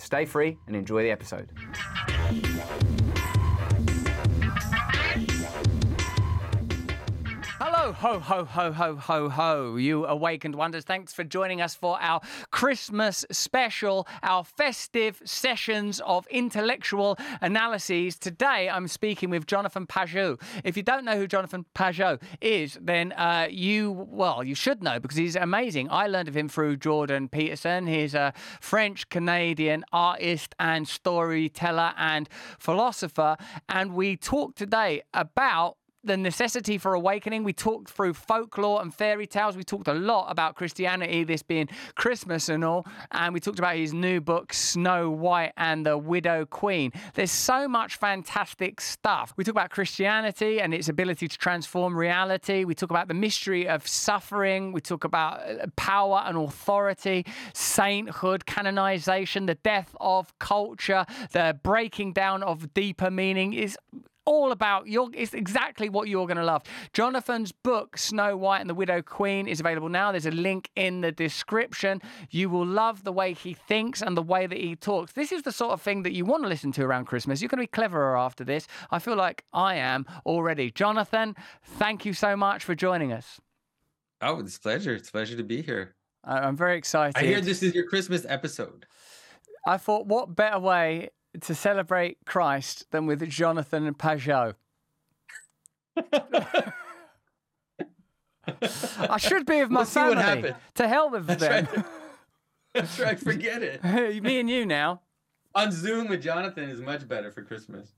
Stay free and enjoy the episode. Ho, ho, ho, ho, ho, ho, you awakened wonders. Thanks for joining us for our Christmas special, our festive sessions of intellectual analyses. Today, I'm speaking with Jonathan Pageau. If you don't know who Jonathan Pageau is, then uh, you, well, you should know because he's amazing. I learned of him through Jordan Peterson. He's a French Canadian artist and storyteller and philosopher. And we talk today about the necessity for awakening. We talked through folklore and fairy tales. We talked a lot about Christianity, this being Christmas and all. And we talked about his new book, Snow White and the Widow Queen. There's so much fantastic stuff. We talk about Christianity and its ability to transform reality. We talk about the mystery of suffering. We talk about uh, power and authority, sainthood, canonization, the death of culture, the breaking down of deeper meaning is all about your it's exactly what you're going to love. Jonathan's book Snow White and the Widow Queen is available now. There's a link in the description. You will love the way he thinks and the way that he talks. This is the sort of thing that you want to listen to around Christmas. You're going to be cleverer after this. I feel like I am already. Jonathan, thank you so much for joining us. Oh, it's a pleasure. It's a pleasure to be here. I'm very excited. I hear this is your Christmas episode. I thought, what better way to celebrate Christ than with Jonathan and Pageau. I should be with my Let's family. To hell with That's them. Right. That's right. Forget it. Me and you now. On Zoom with Jonathan is much better for Christmas.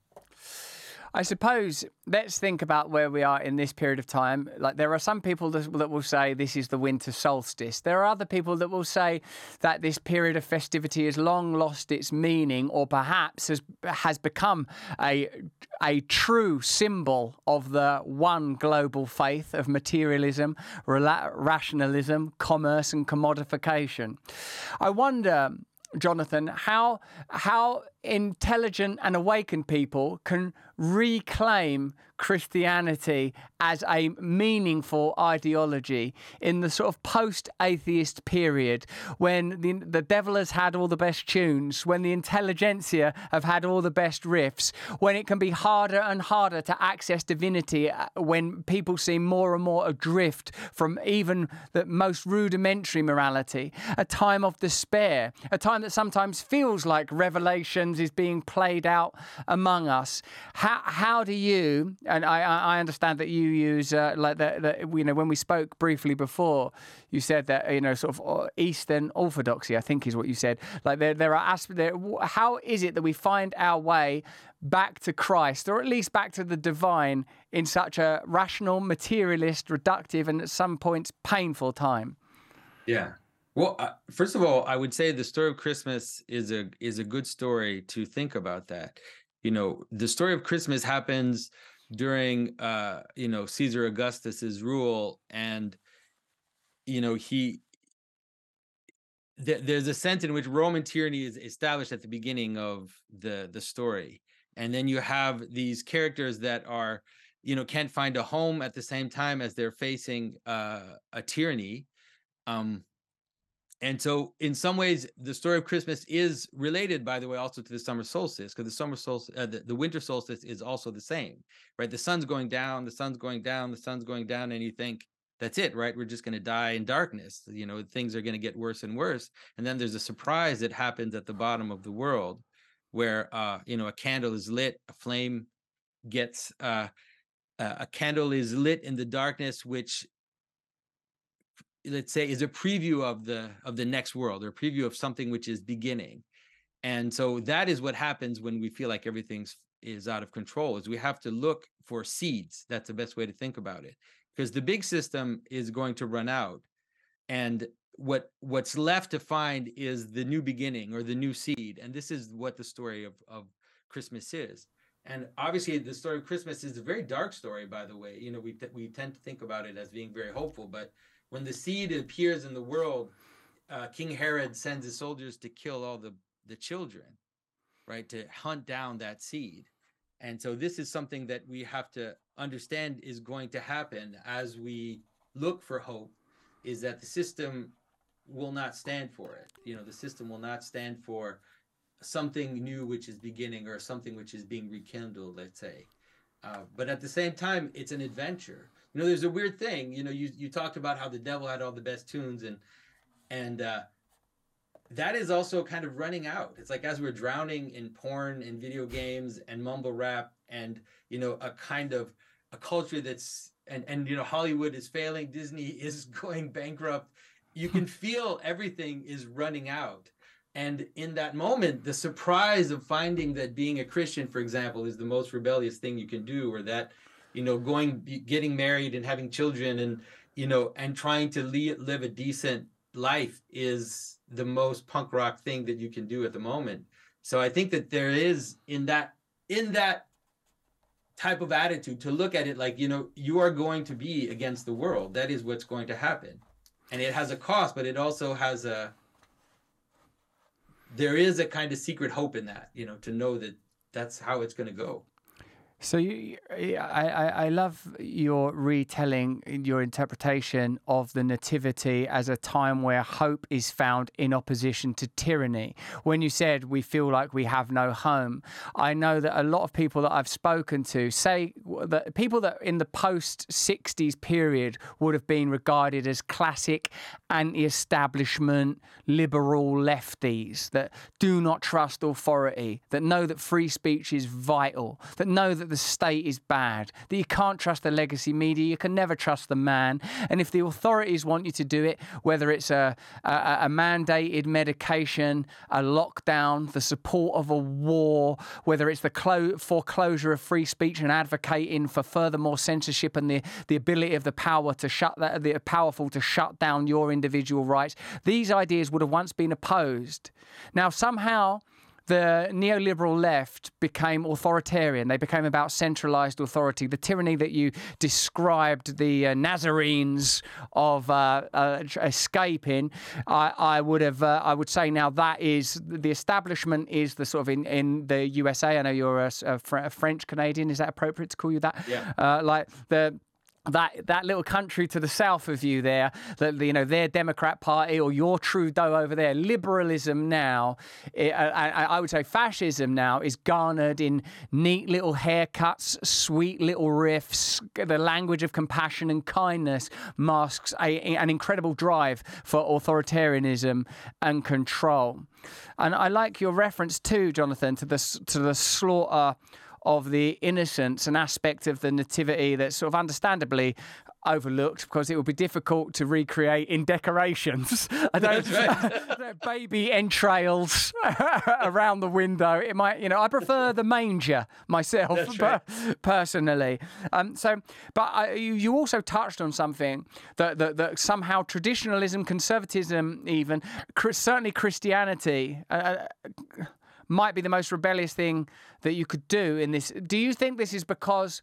I suppose let's think about where we are in this period of time. Like there are some people that, will say this is the winter solstice. There are other people that will say that this period of festivity has long lost its meaning, or perhaps has has become a a true symbol of the one global faith of materialism, rationalism, commerce, and commodification. I wonder. Jonathan, how how intelligent and awakened people can reclaim Christianity as a meaningful ideology in the sort of post atheist period when the, the devil has had all the best tunes, when the intelligentsia have had all the best riffs, when it can be harder and harder to access divinity, uh, when people seem more and more adrift from even the most rudimentary morality, a time of despair, a time that sometimes feels like revelations is being played out among us. How, how do you, and I, I understand that you use uh, like that. You know, when we spoke briefly before, you said that you know sort of uh, Eastern Orthodoxy. I think is what you said. Like there, there are aspects. There, how is it that we find our way back to Christ, or at least back to the divine, in such a rational, materialist, reductive, and at some points painful time? Yeah. Well, uh, first of all, I would say the story of Christmas is a is a good story to think about that. You know, the story of Christmas happens during uh you know caesar augustus's rule and you know he th- there's a sense in which roman tyranny is established at the beginning of the the story and then you have these characters that are you know can't find a home at the same time as they're facing uh, a tyranny um and so in some ways the story of christmas is related by the way also to the summer solstice because the summer solstice uh, the, the winter solstice is also the same right? The sun's going down the sun's going down the sun's going down and you think that's it right? We're just going to die in darkness you know things are going to get worse and worse. And then there's a surprise that happens at the bottom of the world where uh you know a candle is lit a flame gets uh a candle is lit in the darkness which let's say is a preview of the of the next world or a preview of something which is beginning. And so that is what happens when we feel like everything's is out of control is we have to look for seeds. That's the best way to think about it. Because the big system is going to run out and what what's left to find is the new beginning or the new seed and this is what the story of of christmas is. And obviously the story of christmas is a very dark story by the way. You know we we tend to think about it as being very hopeful but when the seed appears in the world uh, king herod sends his soldiers to kill all the the children right to hunt down that seed and so this is something that we have to understand is going to happen as we look for hope is that the system will not stand for it. You know, the system will not stand for something new which is beginning or something which is being rekindled, let's say. Uh, but at the same time, it's an adventure. You know, there's a weird thing. You know, you you talked about how the devil had all the best tunes, and and uh, that is also kind of running out. It's like as we're drowning in porn and video games and mumble rap, and you know, a kind of a culture that's and and you know, Hollywood is failing, Disney is going bankrupt, you can feel everything is running out. And in that moment, the surprise of finding that being a Christian, for example, is the most rebellious thing you can do, or that, you know, going, getting married and having children and, you know, and trying to le- live a decent life is the most punk rock thing that you can do at the moment. So I think that there is in that, in that type of attitude to look at it like, you know, you are going to be against the world. That is what's going to happen and it has a cost, but it also has a there is a kind of secret hope in that, you know, to know that that's how it's going to go. So you, I, I love your retelling, your interpretation of the Nativity as a time where hope is found in opposition to tyranny. When you said we feel like we have no home, I know that a lot of people that I've spoken to say that people that in the post 60s period would have been regarded as classic anti-establishment liberal lefties that do not trust authority, that know that free speech is vital, that know that the state is bad, that you can't trust the legacy media, you can never trust the man. And if the authorities want you to do it, whether it's a, a, a mandated medication, a lockdown, the support of a war, whether it's the clo- foreclosure of free speech and advocating for furthermore censorship and the, the ability of the power to shut that, the powerful to shut down your individual rights, these ideas would have once been opposed. Now, somehow, the neoliberal left became authoritarian. They became about centralized authority. The tyranny that you described the uh, Nazarenes of uh, uh, escaping, I, I, would have, uh, I would say now that is the establishment is the sort of in, in the USA. I know you're a, a, a French Canadian. Is that appropriate to call you that? Yeah. Uh, like the that that little country to the south of you there, that you know their Democrat Party or your Trudeau over there, liberalism now, eh, it, I, I, would say fascism now is garnered in neat little haircuts, sweet little riffs, the language of compassion and kindness masks a, an incredible drive for authoritarianism and control. And I like your reference too, Jonathan, to the to the slaughter of the innocents, an aspect of the nativity that's sort of understandably overlooked because it would be difficult to recreate in decorations. I don't, right. baby entrails around the window. It might, you know, I prefer the manger myself right. personally. Um, so, but I, you, you also touched on something that, that, that somehow traditionalism, conservatism, even certainly Christianity. Uh, uh might be the most rebellious thing that you could do in this. Do you think this is because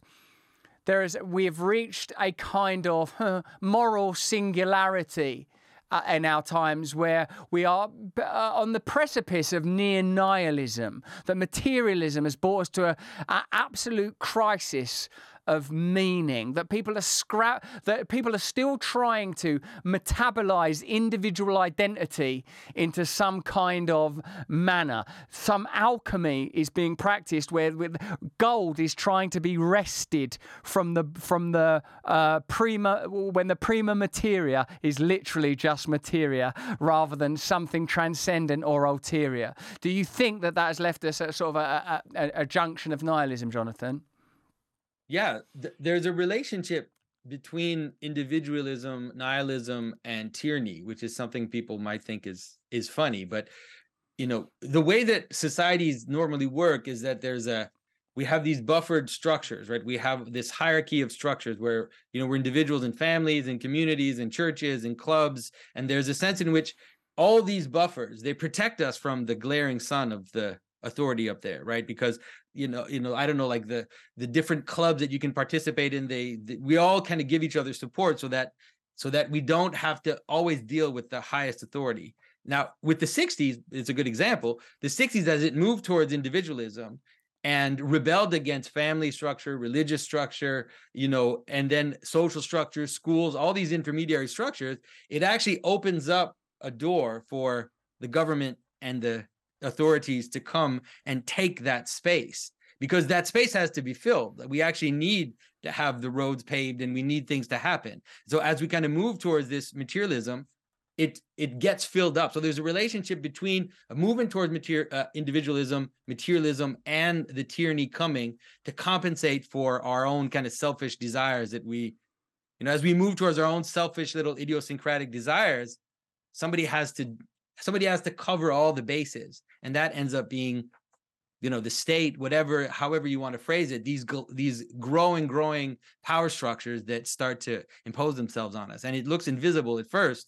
there is we have reached a kind of moral singularity? Uh, in our times where we are uh, on the precipice of near nihilism, that materialism has brought us to an absolute crisis of meaning that people are scrap that people are still trying to metabolize individual identity into some kind of manner. Some alchemy is being practiced where with gold is trying to be wrested from the from the uh, prima when the prima materia is literally just materia rather than something transcendent or ulterior. Do you think that that has left us at sort of a, a, a junction of nihilism jonathan yeah, th- there's a relationship between individualism, nihilism, and tyranny, which is something people might think is is funny. But you know, the way that societies normally work is that there's a we have these buffered structures right we have this hierarchy of structures where you know we're individuals and families and communities and churches and clubs and there's a sense in which all these buffers they protect us from the glaring sun of the authority up there right because you know you know i don't know like the the different clubs that you can participate in they, they we all kind of give each other support so that so that we don't have to always deal with the highest authority. Now with the 60s it's a good example the 60s as it moved towards individualism and rebelled against family structure religious structure you know and then social structures schools all these intermediary structures it actually opens up a door for the government and the authorities to come and take that space because that space has to be filled. We actually need to have the roads paved and we need things to happen. So as we kind of move towards this materialism, it it gets filled up. So there's a relationship between a movement towards material uh, individualism, materialism, and the tyranny coming to compensate for our own kind of selfish desires that we, you know, as we move towards our own selfish little idiosyncratic desires, somebody has to somebody has to cover all the bases and that ends up being you know the state whatever however you want to phrase it these these growing growing power structures that start to impose themselves on us. And it looks invisible at first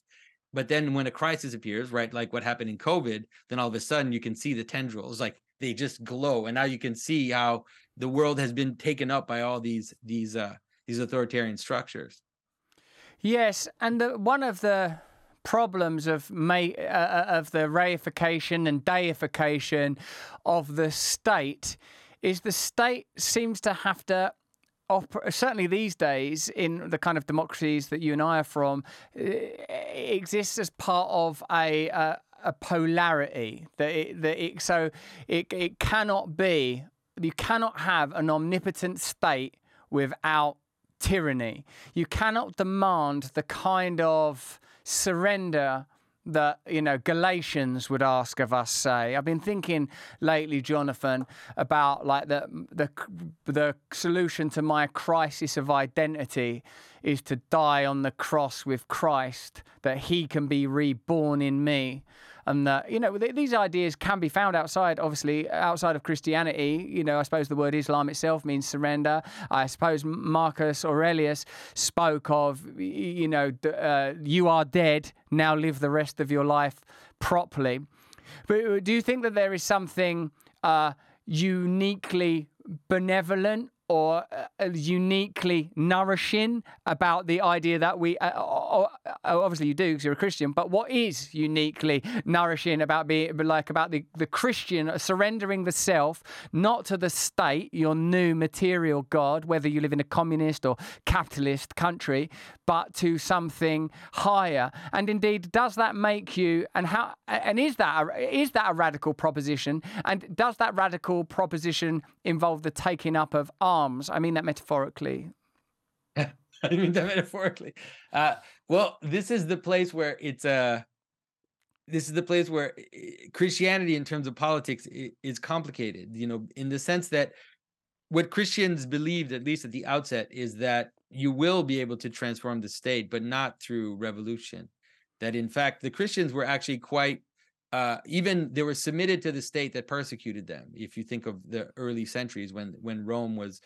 but then when a crisis appears right like what happened in covid then all of a sudden you can see the tendrils like they just glow. And now you can see how the world has been taken up by all these these uh these authoritarian structures. Yes and the, one of the problems of may, uh, uh, of the reification and deification of the state is the state seems to have to certainly these days in the kind of democracies that you and I are from exists as part of a a, a polarity that it, that it, so it it cannot be you cannot have an omnipotent state without tyranny. You cannot demand the kind of surrender that you know Galatians would ask of us. Say, I've been thinking lately, Jonathan, about like the the the solution to my crisis of identity is to die on the cross with Christ, that He can be reborn in me and that you know th- these ideas can be found outside obviously outside of christianity. You know i suppose the word islam itself means surrender. I suppose marcus aurelius spoke of you know uh, you are dead now live the rest of your life properly. But uh, do you think that there is something uh, uniquely benevolent or uh, uniquely nourishing about the idea that we uh, obviously you do because you're a Christian but what is uniquely nourishing about being like about the, the Christian surrendering the self not to the state your new material god whether you live in a communist or capitalist country but to something higher? And indeed does that make you and how and is that a, is that a radical proposition? And does that radical proposition involve the taking up of arms. I mean that metaphorically. I mean that metaphorically. Uh, well, this is the place where it's a. Uh, this is the place where Christianity, in terms of politics, is complicated. You know, in the sense that what Christians believed, at least at the outset, is that you will be able to transform the state, but not through revolution. That in fact, the Christians were actually quite uh, even they were submitted to the state that persecuted them. If you think of the early centuries when when Rome was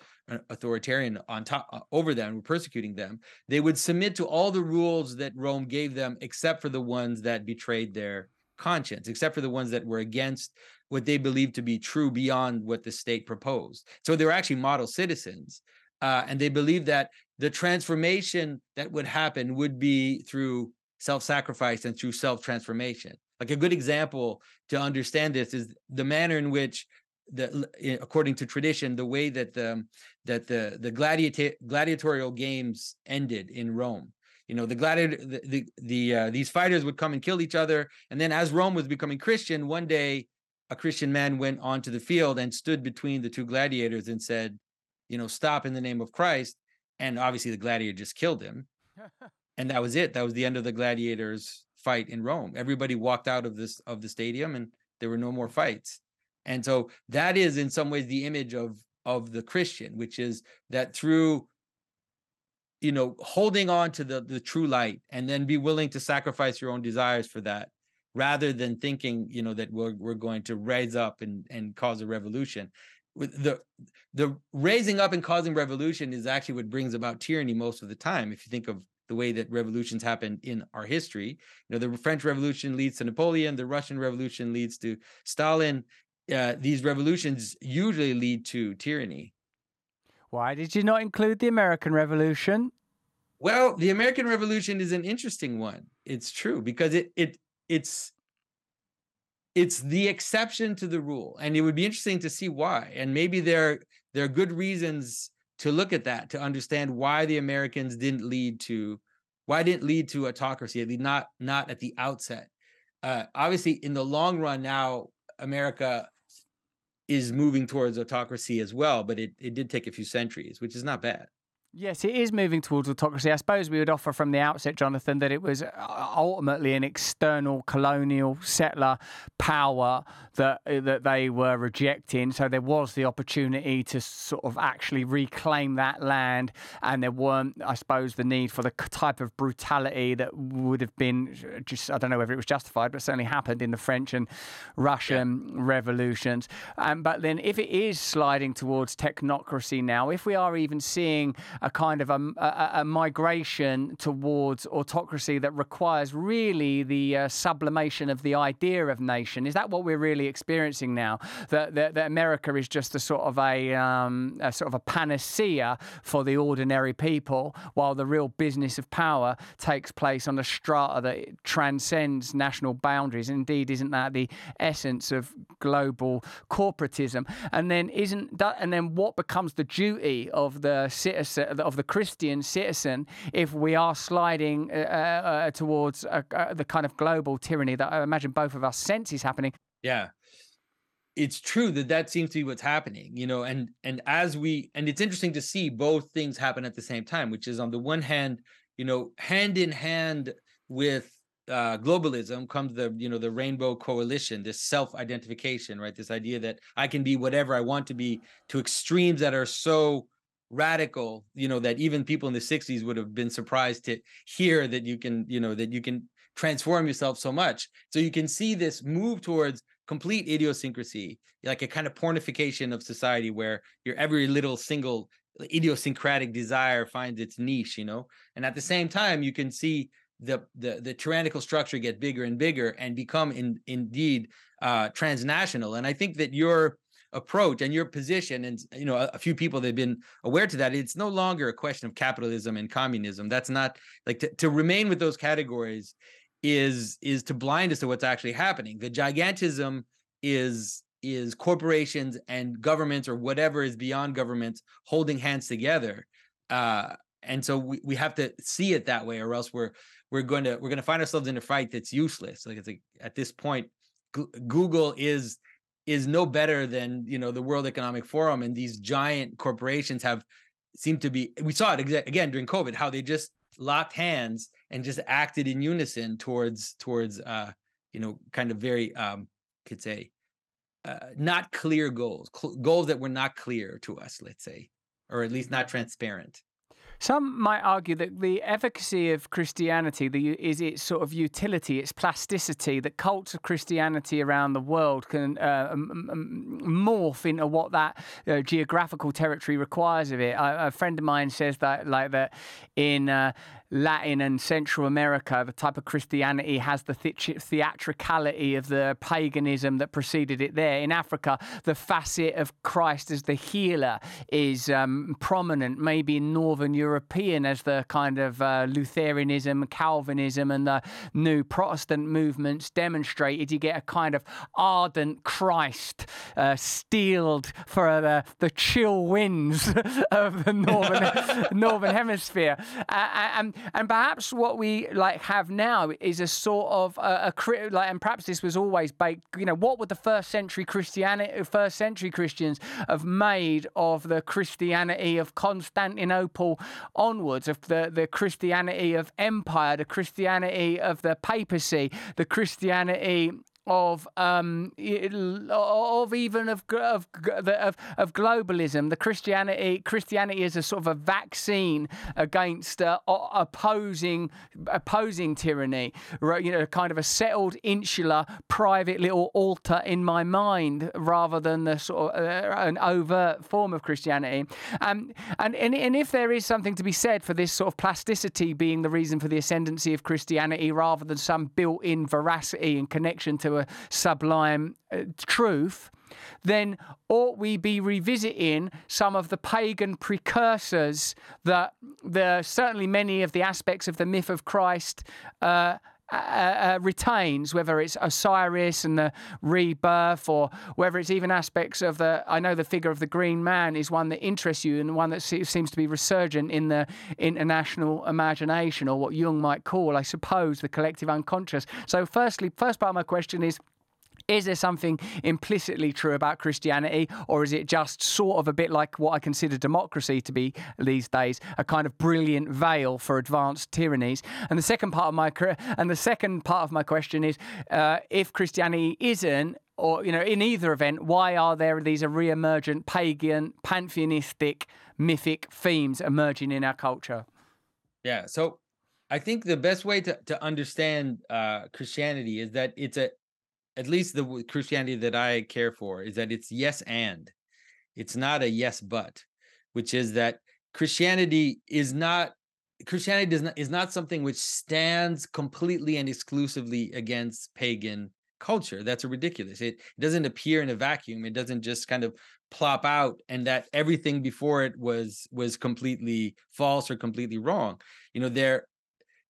authoritarian on top uh, over them, were persecuting them, they would submit to all the rules that Rome gave them, except for the ones that betrayed their conscience, except for the ones that were against what they believed to be true beyond what the state proposed. So they were actually model citizens, uh, and they believed that the transformation that would happen would be through self-sacrifice and through self-transformation like a good example to understand this is the manner in which the according to tradition the way that the that the the gladiator gladiatorial games ended in Rome. You know the gladiator the the, the uh, these fighters would come and kill each other and then as Rome was becoming Christian one day a Christian man went onto the field and stood between the two gladiators and said you know stop in the name of Christ and obviously the gladiator just killed him. And that was it. That was the end of the gladiators fight in Rome. Everybody walked out of this of the stadium and there were no more fights. And so that is in some ways the image of of the Christian, which is that through you know holding on to the the true light and then be willing to sacrifice your own desires for that rather than thinking you know that we're we're going to rise up and and cause a revolution the the raising up and causing revolution is actually what brings about tyranny most of the time. If you think of the way that revolutions happen in our history, you know, the French Revolution leads to Napoleon, the Russian Revolution leads to Stalin. Uh, these revolutions usually lead to tyranny. Why did you not include the American Revolution? Well, the American Revolution is an interesting one. It's true because it it it's it's the exception to the rule, and it would be interesting to see why. And maybe there there are good reasons to look at that to understand why the Americans didn't lead to why didn't lead to autocracy at least not not at the outset. Uh, obviously, in the long run, now America is moving towards autocracy as well, but it, it did take a few centuries, which is not bad. Yes, it is moving towards autocracy. I suppose we would offer from the outset, Jonathan, that it was uh, ultimately an external colonial settler power that uh, that they were rejecting. So there was the opportunity to sort of actually reclaim that land, and there weren't, I suppose, the need for the type of brutality that would have been uh, just I don't know whether it was justified, but certainly happened in the French and Russian yeah. revolutions. Um, but then, if it is sliding towards technocracy now, if we are even seeing a kind of a, a, a migration towards autocracy that requires really the uh, sublimation of the idea of nation. Is that what we're really experiencing now? That, that, that America is just a sort of a, um, a sort of a panacea for the ordinary people, while the real business of power takes place on a strata that transcends national boundaries. Indeed, isn't that the essence of global corporatism? And then isn't that, and then what becomes the duty of the citizen of the Christian citizen if we are sliding uh, uh, uh towards the kind of global tyranny that I imagine both of us sense is happening. Yeah, it's true that that seems to be what's happening, you know, and and as we and it's interesting to see both things happen at the same time, which is on the one hand, you know, hand in hand with uh, globalism comes the you know the rainbow coalition this self-identification right this idea that i can be whatever i want to be to extremes that are so radical you know that even people in the 60s would have been surprised to hear that you can you know that you can transform yourself so much. So you can see this move towards complete idiosyncrasy like a kind of pornification of society where your every little single idiosyncratic desire finds its niche you know? And at the same time you can see the the, the tyrannical structure get bigger and bigger and become in, indeed uh transnational. And i think that you're approach and your position and you know a, a, few people that have been aware to that it's no longer a question of capitalism and communism. That's not like to, to remain with those categories is is to blind us to what's actually happening. The gigantism is is corporations and governments or whatever is beyond governments holding hands together uh and so we, we have to see it that way or else we're we're going to we're going to find ourselves in a fight that's useless. Like it's like at this point google is is no better than you know the World Economic Forum and these giant corporations have seemed to be. We saw it again during COVID how they just locked hands and just acted in unison towards towards uh, you know kind of very um, could say uh, not clear goals, cl- goals that were not clear to us, let's say, or at least not transparent. Some might argue that the efficacy of Christianity the, is its sort of utility, its plasticity, that cults of Christianity around the world can uh, m- morph into what that uh, geographical territory requires of it. A, a, friend of mine says that, like that, in uh, Latin and Central America, the type of Christianity has the theatricality of the paganism that preceded it there. In Africa, the facet of Christ as the healer is um, prominent, maybe in Northern European as the kind of uh, Lutheranism, Calvinism, and the new Protestant movements demonstrated. You get a kind of ardent Christ uh, steeled for the, the chill winds of the northern, northern hemisphere. Uh, and and perhaps what we like have now is a sort of uh, a, a like, and perhaps this was always baked. You know, what would the first century Christianity, first century Christians have made of the Christianity of Constantinople onwards, of the the Christianity of empire, the Christianity of the papacy, the Christianity of um, of even of of, of of globalism. The Christianity Christianity is a sort of a vaccine against uh, opposing opposing tyranny. You know, kind of a settled, insular, private little altar in my mind, rather than the sort of uh, an overt form of Christianity. Um, and and and if there is something to be said for this sort of plasticity being the reason for the ascendancy of Christianity, rather than some built-in veracity and connection to a sublime uh, truth, then ought we be revisiting some of the pagan precursors that the certainly many of the aspects of the myth of Christ uh, uh, uh, retains, whether it's Osiris and the rebirth, or whether it's even aspects of the. I know the figure of the Green Man is one that interests you and one that seems to be resurgent in the international imagination, or what Jung might call, I suppose, the collective unconscious. So, firstly, first part of my question is is there something implicitly true about Christianity, or is it just sort of a bit like what I consider democracy to be these days, a kind of brilliant veil for advanced tyrannies? And the second part of my and the second part of my question is, uh, if Christianity isn't or you know in either event why are there these re-emergent pagan pantheistic mythic themes emerging in our culture yeah so i think the best way to, to understand uh, christianity is that it's a at least the Christianity that I care for is that it's yes and it's not a yes but, which is that Christianity is not Christianity does not is not something which stands completely and exclusively against pagan culture. That's ridiculous. It doesn't appear in a vacuum. It doesn't just kind of plop out and that everything before it was was completely false or completely wrong. You know, there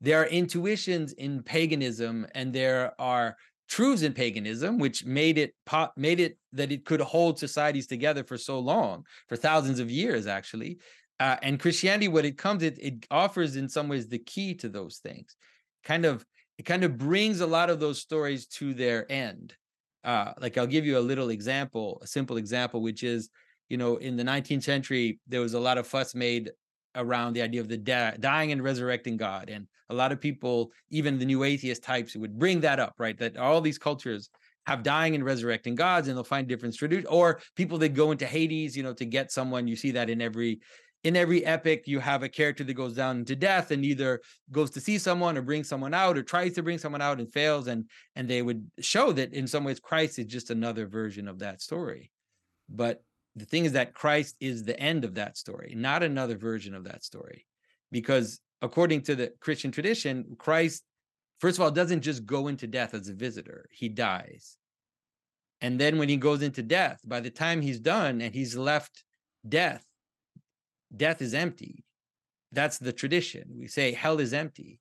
there are intuitions in paganism and there are truths in paganism, which made it pop, made it that it could hold societies together for so long, for thousands of years, actually. Uh, and Christianity, what it comes, it it offers in some ways the key to those things. Kind of, it kind of brings a lot of those stories to their end. Uh, like I'll give you a little example, a simple example, which is, you know, in the 19th century, there was a lot of fuss made around the idea of the dying and resurrecting God. And a lot of people, even the new atheist types, would bring that up, right? That all these cultures have dying and resurrecting gods, and they'll find different traditions. Or people that go into Hades, you know, to get someone. You see that in every in every epic, you have a character that goes down to death and either goes to see someone or brings someone out or tries to bring someone out and fails. And and they would show that in some ways Christ is just another version of that story. But the thing is that Christ is the end of that story, not another version of that story. Because according to the Christian tradition, Christ, first of all, doesn't just go into death as a visitor, he dies. And then when he goes into death, by the time he's done and he's left death, death is empty. That's the tradition. We say hell is empty.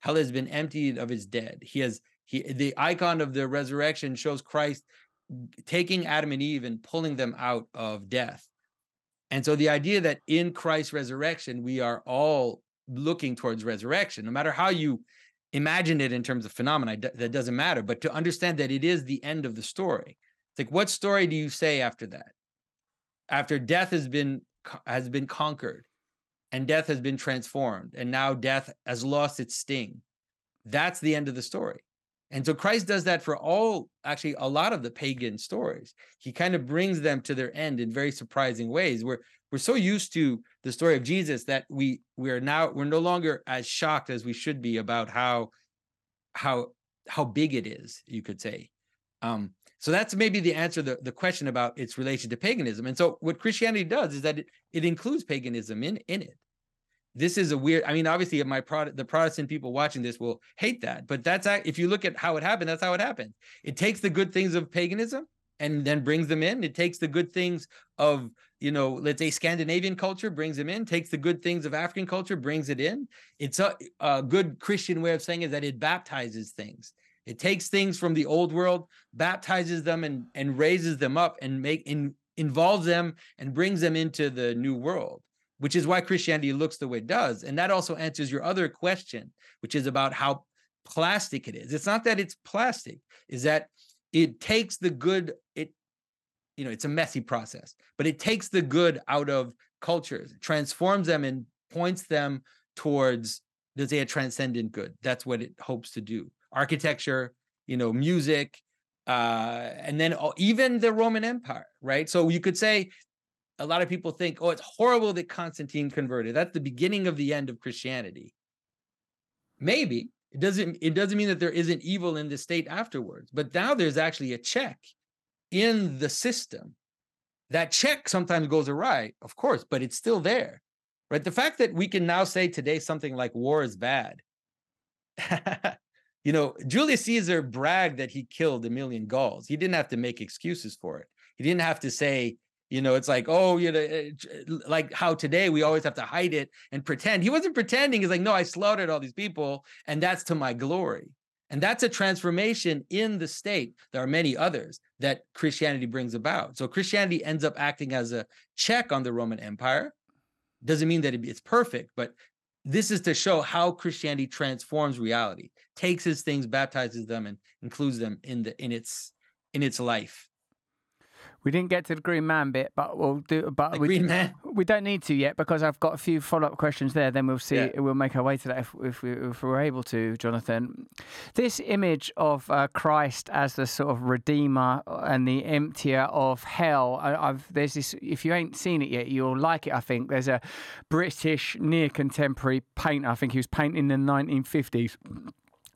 Hell has been emptied of its dead. He has he the icon of the resurrection shows Christ taking Adam and Eve and pulling them out of death. And so the idea that in Christ's resurrection, we are all looking towards resurrection, no matter how you imagine it in terms of phenomena, that doesn't matter. But to understand that it is the end of the story. It's like, what story do you say after that? After death has been has been conquered and death has been transformed, and now death has lost its sting. That's the end of the story. And so Christ does that for all, actually, a lot of the pagan stories. He kind of brings them to their end in very surprising ways. We're we're so used to the story of Jesus that we we're now we're no longer as shocked as we should be about how how how big it is, you could say. Um, so that's maybe the answer the, the question about its relation to paganism. And so what Christianity does is that it, it includes paganism in in it this is a weird i mean obviously my product the protestant people watching this will hate that but that's if you look at how it happened that's how it happened. It takes the good things of paganism and then brings them in. It takes the good things of you know let's say scandinavian culture brings them in takes the good things of african culture brings it in. It's a, a good christian way of saying is that it baptizes things. It takes things from the old world baptizes them and and raises them up and make in involves them and brings them into the new world which is why Christianity looks the way it does. And that also answers your other question, which is about how plastic it is. It's not that it's plastic, is that it takes the good, it, you know, it's a messy process, but it takes the good out of cultures, transforms them and points them towards, say, a transcendent good. That's what it hopes to do. Architecture, you know, music, uh, and then even the Roman Empire, right? So you could say a lot of people think, oh, it's horrible that Constantine converted. That's the beginning of the end of Christianity. Maybe it doesn't. It doesn't mean that there isn't evil in the state afterwards. But now there's actually a check in the system. That check sometimes goes awry, of course, but it's still there, right? The fact that we can now say today something like war is bad. you know, Julius Caesar bragged that he killed a million Gauls. He didn't have to make excuses for it. He didn't have to say, you know, it's like, oh, you know, eh, like how today we always have to hide it and pretend. He wasn't pretending. He's like, no, I slaughtered all these people, and that's to my glory. And that's a transformation in the state. There are many others that Christianity brings about. So Christianity ends up acting as a check on the Roman Empire. Doesn't mean that it's perfect, but this is to show how Christianity transforms reality, takes his things, baptizes them, and includes them in the in its in its life. We didn't get to the Green Man bit, but we'll do. But the we, Green Man. We don't need to yet because I've got a few follow up questions there. Then we'll see. Yeah. We'll make our way to that if, if, we, if we're able to, Jonathan. This image of uh, Christ as the sort of redeemer and the emptier of hell. I, I've there's this. If you ain't seen it yet, you'll like it. I think there's a British near contemporary painter. I think he was painting in the 1950s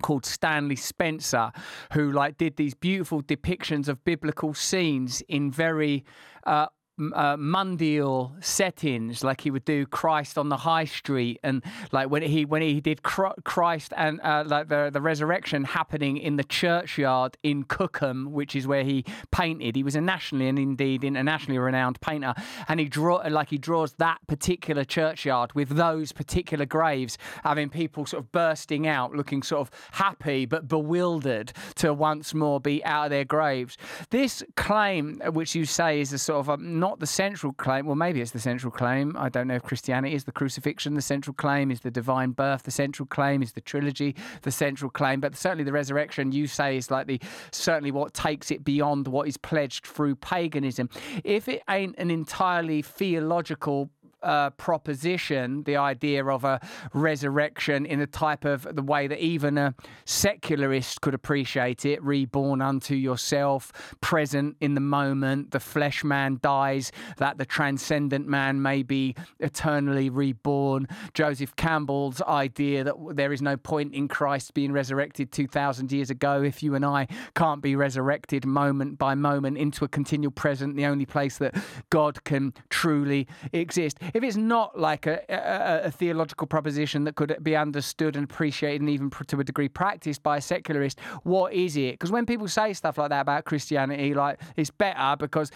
called Stanley Spencer, who like did these beautiful depictions of biblical scenes in very uh, uh, mundial settings, like he would do Christ on the High Street, and like when he when he did Christ and uh, like the the resurrection happening in the churchyard in Cookham, which is where he painted. He was a nationally and indeed internationally renowned painter, and he draw like he draws that particular churchyard with those particular graves, having people sort of bursting out, looking sort of happy but bewildered to once more be out of their graves. This claim, which you say is a sort of a, not not the central claim. Well, maybe it's the central claim. I don't know if Christianity is the crucifixion. The central claim is the divine birth. The central claim is the trilogy. The central claim, but certainly the resurrection, you say, is like the certainly what takes it beyond what is pledged through paganism. If it ain't an entirely theological uh, proposition, the idea of a resurrection in a type of the way that even a secularist could appreciate it. Reborn unto yourself, present in the moment, the flesh man dies, that the transcendent man may be eternally reborn. Joseph Campbell's idea that there is no point in Christ being resurrected 2,000 years ago if you and I can't be resurrected moment by moment into a continual present, the only place that God can truly exist if it's not like a, a, a, theological proposition that could be understood and appreciated and even to a degree practiced by a secularist, what is it? Because when people say stuff like that about Christianity, like it's better because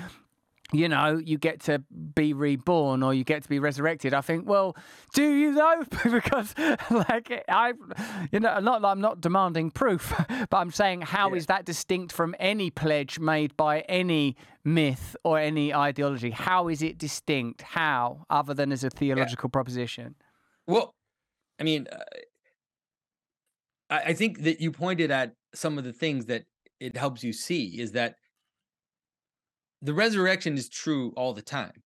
you know, you get to be reborn or you get to be resurrected. I think, well, do you though? because, like, I, you know, not I'm not demanding proof, but I'm saying, how yeah. is that distinct from any pledge made by any myth or any ideology? How is it distinct? How, other than as a theological yeah. proposition? Well, I mean, uh, I, I think that you pointed at some of the things that it helps you see is that the resurrection is true all the time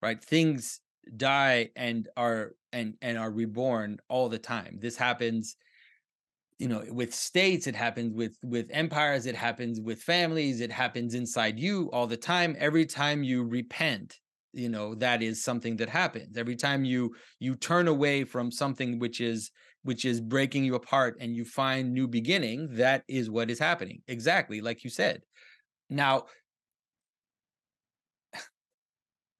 right things die and are and and are reborn all the time this happens you know with states it happens with with empires it happens with families it happens inside you all the time. Every time you repent you know that is something that happens. Every time you you turn away from something which is which is breaking you apart and you find new beginning that is what is happening. Exactly like you said. Now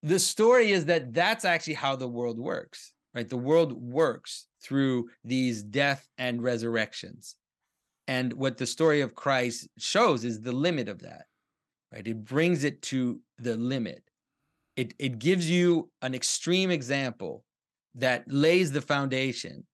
the story is that that's actually how the world works, right? The world works through these death and resurrections. And what the story of Christ shows is the limit of that, right? It brings it to the limit. It, it gives you an extreme example that lays the foundation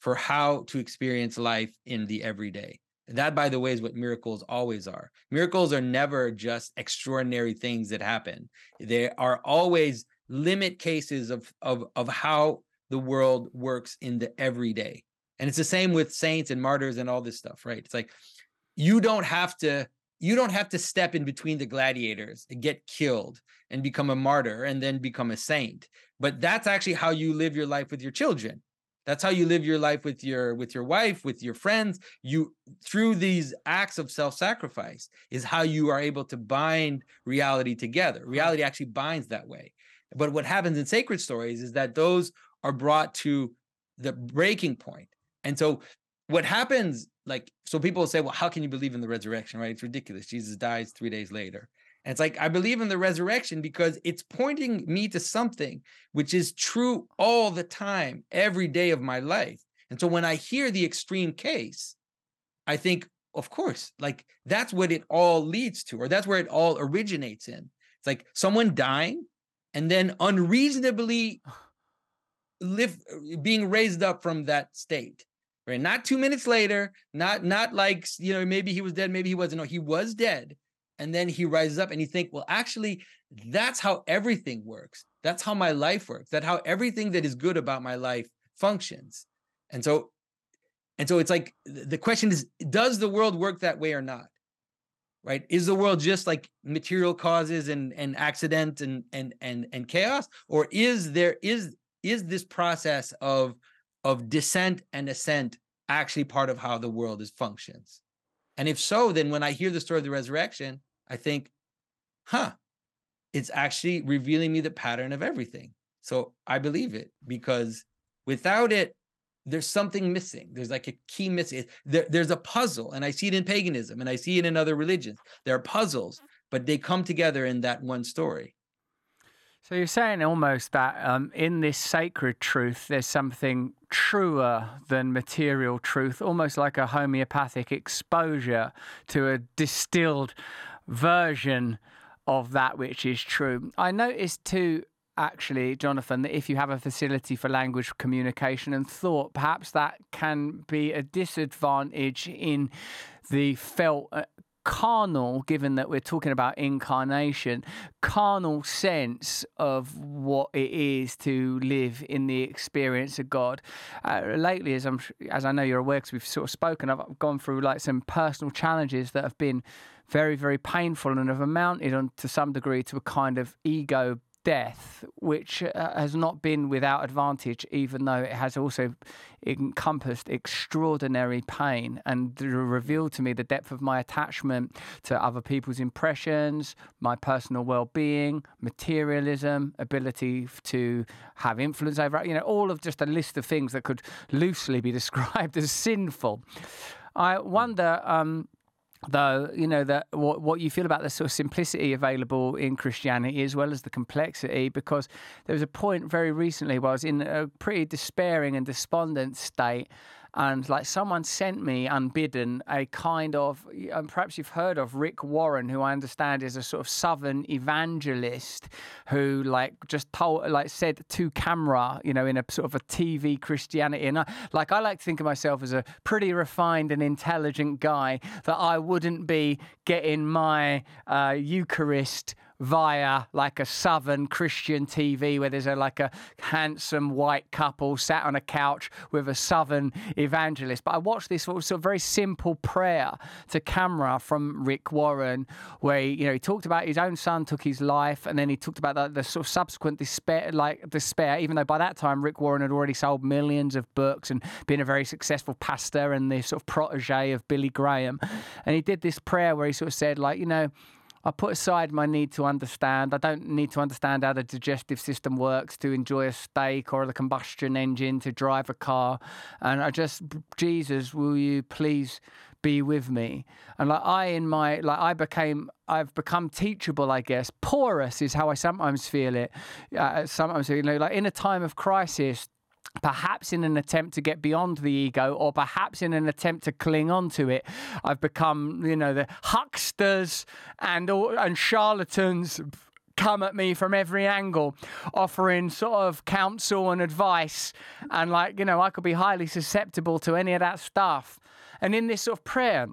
for how to experience life in the everyday. That, by the way, is what miracles always are. Miracles are never just extraordinary things that happen. They are always limit cases of of of how the world works in the everyday. And it's the same with saints and martyrs and all this stuff, right? It's like you don't have to you don't have to step in between the gladiators and get killed and become a martyr and then become a saint. But that's actually how you live your life with your children That's how you live your life with your with your wife, with your friends. You through these acts of self-sacrifice is how you are able to bind reality together. Reality actually binds that way. But what happens in sacred stories is that those are brought to the breaking point. And so what happens like so people say well how can you believe in the resurrection? Right? It's ridiculous. Jesus dies three days later. And it's like i believe in the resurrection because it's pointing me to something which is true all the time every day of my life. And so when i hear the extreme case i think of course. Like that's what it all leads to or that's where it all originates in. It's like someone dying and then unreasonably live being raised up from that state right? Not two minutes later, not not like you know maybe he was dead, maybe he wasn't. No, he was dead, and then he rises up, and you think, well, actually, that's how everything works. That's how my life works. That's how everything that is good about my life functions. And so, and so it's like the question is, does the world work that way or not? Right? Is the world just like material causes and and accident and and and and chaos, or is there is is this process of of descent and ascent actually part of how the world is functions? And if so, then when I hear the story of the resurrection, I think, huh, it's actually revealing me the pattern of everything. So I believe it because without it, there's something missing. There's like a key missing. There, there's a puzzle, and I see it in paganism and I see it in other religions. There are puzzles, but they come together in that one story. So you're saying almost that um, in this sacred truth, there's something truer than material truth, almost like a homeopathic exposure to a distilled version of that which is true. I noticed too actually, Jonathan, that if you have a facility for language communication and thought, perhaps that can be a disadvantage in the felt uh, carnal, given that we're talking about incarnation, carnal sense of what it is to live in the experience of God. Uh, lately, as I'm as I know you're aware, because we've sort of spoken, I've gone through like some personal challenges that have been very, very painful and have amounted on to some degree to a kind of ego death, which uh, has not been without advantage, even though it has also encompassed extraordinary pain and revealed to me the depth of my attachment to other people's impressions, my personal well being, materialism, ability to have influence over, you know, all of just a list of things that could loosely be described as sinful. I wonder. Um, though you know that what what you feel about the sort of simplicity available in Christianity as well as the complexity because there was a point very recently where I was in a pretty despairing and despondent state and like someone sent me unbidden a kind of and perhaps you've heard of Rick Warren who I understand is a sort of southern evangelist who like just told like said to camera you know in a sort of a TV Christianity. And I, like I like to think of myself as a pretty refined and intelligent guy that I wouldn't be getting my uh, Eucharist via like a southern Christian TV where there's a like a handsome white couple sat on a couch with a southern evangelist. But I watched this sort of very simple prayer to camera from Rick Warren where he, you know he talked about his own son took his life and then he talked about the, the sort of subsequent despair like despair even though by that time Rick Warren had already sold millions of books and been a very successful pastor and the sort of protege of Billy Graham and he did this prayer where he sort of said like you know I put aside my need to understand. I don't need to understand how the digestive system works to enjoy a steak or the combustion engine to drive a car. And I just, Jesus, will you please be with me? And like I, in my, like I became, I've become teachable, I guess. Porous is how I sometimes feel it. Uh, sometimes, you know, like in a time of crisis, perhaps in an attempt to get beyond the ego or perhaps in an attempt to cling on to it i've become you know the hucksters and and charlatans come at me from every angle offering sort of counsel and advice and like you know i could be highly susceptible to any of that stuff and in this sort of prayer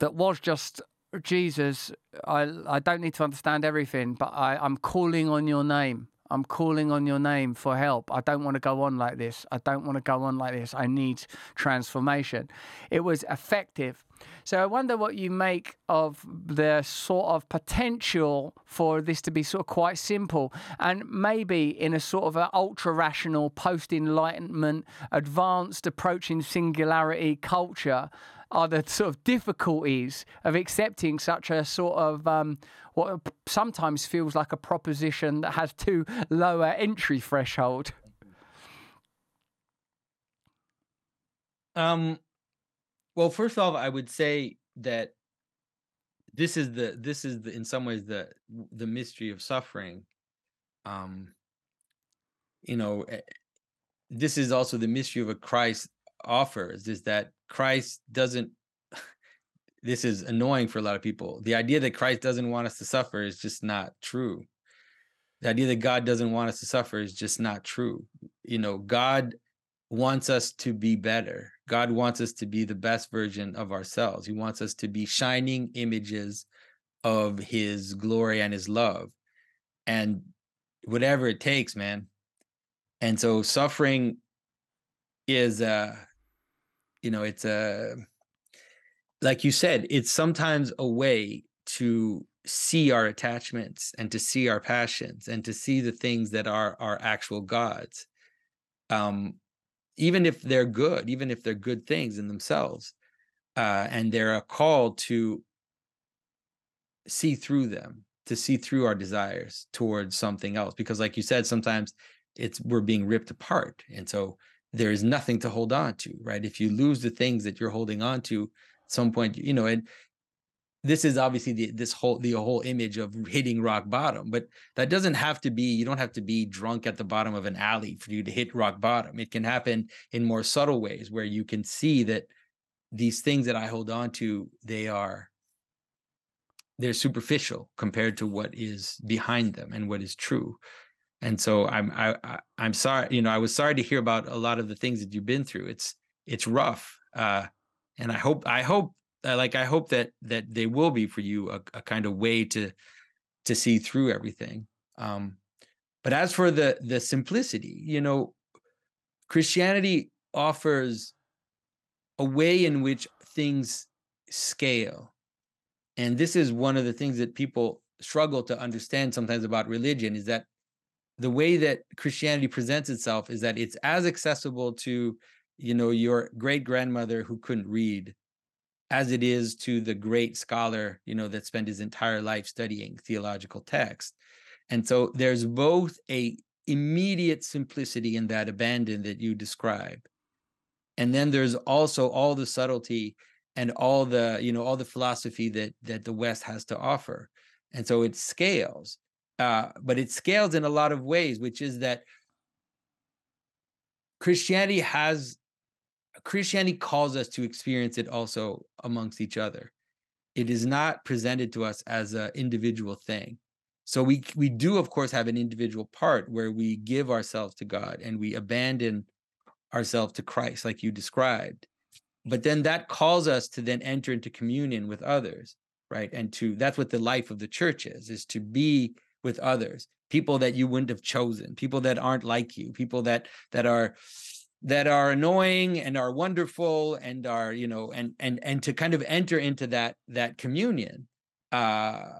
that was just Jesus, I, I don't need to understand everything, but I, I'm calling on your name. I'm calling on your name for help. I don't want to go on like this. I don't want to go on like this. I need transformation. It was effective. So I wonder what you make of the sort of potential for this to be sort of quite simple and maybe in a sort of an ultra rational, post enlightenment, advanced approaching singularity culture are the sort of difficulties of accepting such a sort of um, what sometimes feels like a proposition that has too low an entry threshold. Um, well, first off, I would say that this is the this is the in some ways the the mystery of suffering. Um, you know, eh, this is also the mystery of what Christ offers is that Christ doesn't this is annoying for a lot of people. The idea that Christ doesn't want us to suffer is just not true. The idea that God doesn't want us to suffer is just not true. You know, God wants us to be better. God wants us to be the best version of ourselves. He wants us to be shining images of his glory and his love. And whatever it takes, man. And so suffering is uh you know, it's a like you said, it's sometimes a way to see our attachments and to see our passions and to see the things that are our actual gods. Um, even if they're good, even if they're good things in themselves, uh, and they're a call to see through them, to see through our desires towards something else. Because, like you said, sometimes it's we're being ripped apart, and so there is nothing to hold on to, right? If you lose the things that you're holding on to, at some point, you know, and this is obviously the this whole the whole image of hitting rock bottom but that doesn't have to be you don't have to be drunk at the bottom of an alley for you to hit rock bottom it can happen in more subtle ways where you can see that these things that i hold on to they are they're superficial compared to what is behind them and what is true and so i'm I, I i'm sorry you know i was sorry to hear about a lot of the things that you've been through it's it's rough uh and i hope i hope uh, like I hope that that they will be for you a, a kind of way to to see through everything. Um, but as for the the simplicity, you know, Christianity offers a way in which things scale. And this is one of the things that people struggle to understand sometimes about religion is that the way that Christianity presents itself is that it's as accessible to, you know, your great grandmother who couldn't read as it is to the great scholar, you know, that spent his entire life studying theological text. And so there's both a immediate simplicity in that abandon that you describe. And then there's also all the subtlety and all the, you know, all the philosophy that that the West has to offer. And so it scales. Uh, but it scales in a lot of ways, which is that Christianity has Christianity calls us to experience it also amongst each other. It is not presented to us as an individual thing. So we we do of course have an individual part where we give ourselves to God and we abandon ourselves to Christ like you described. But then that calls us to then enter into communion with others, right? And to that's what the life of the church is is to be with others, people that you wouldn't have chosen, people that aren't like you, people that that are that are annoying and are wonderful and are you know and and and to kind of enter into that that communion uh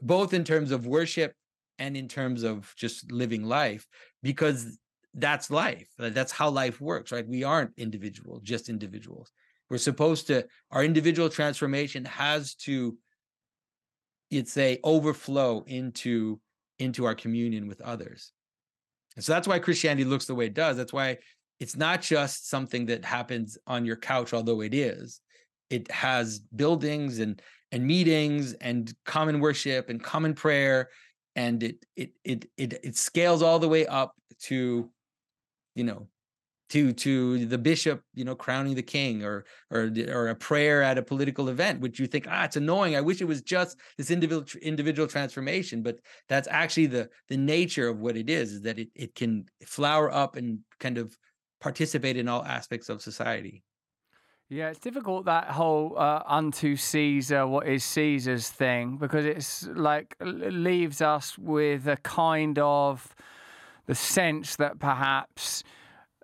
both in terms of worship and in terms of just living life because that's life that's how life works right? We aren't individual just individuals. We're supposed to our individual transformation has to it's a overflow into into our communion with others. And so that's why christianity looks the way it does. That's why it's not just something that happens on your couch although it is. It has buildings and and meetings and common worship and common prayer and it it it it, it scales all the way up to you know to to the bishop you know crowning the king or or or a prayer at a political event which you think ah it's annoying i wish it was just this individual individual transformation but that's actually the the nature of what it is is that it, it can flower up and kind of participate in all aspects of society. Yeah, it's difficult that whole uh, unto Caesar what is Caesar's thing because it's like leaves us with a kind of the sense that perhaps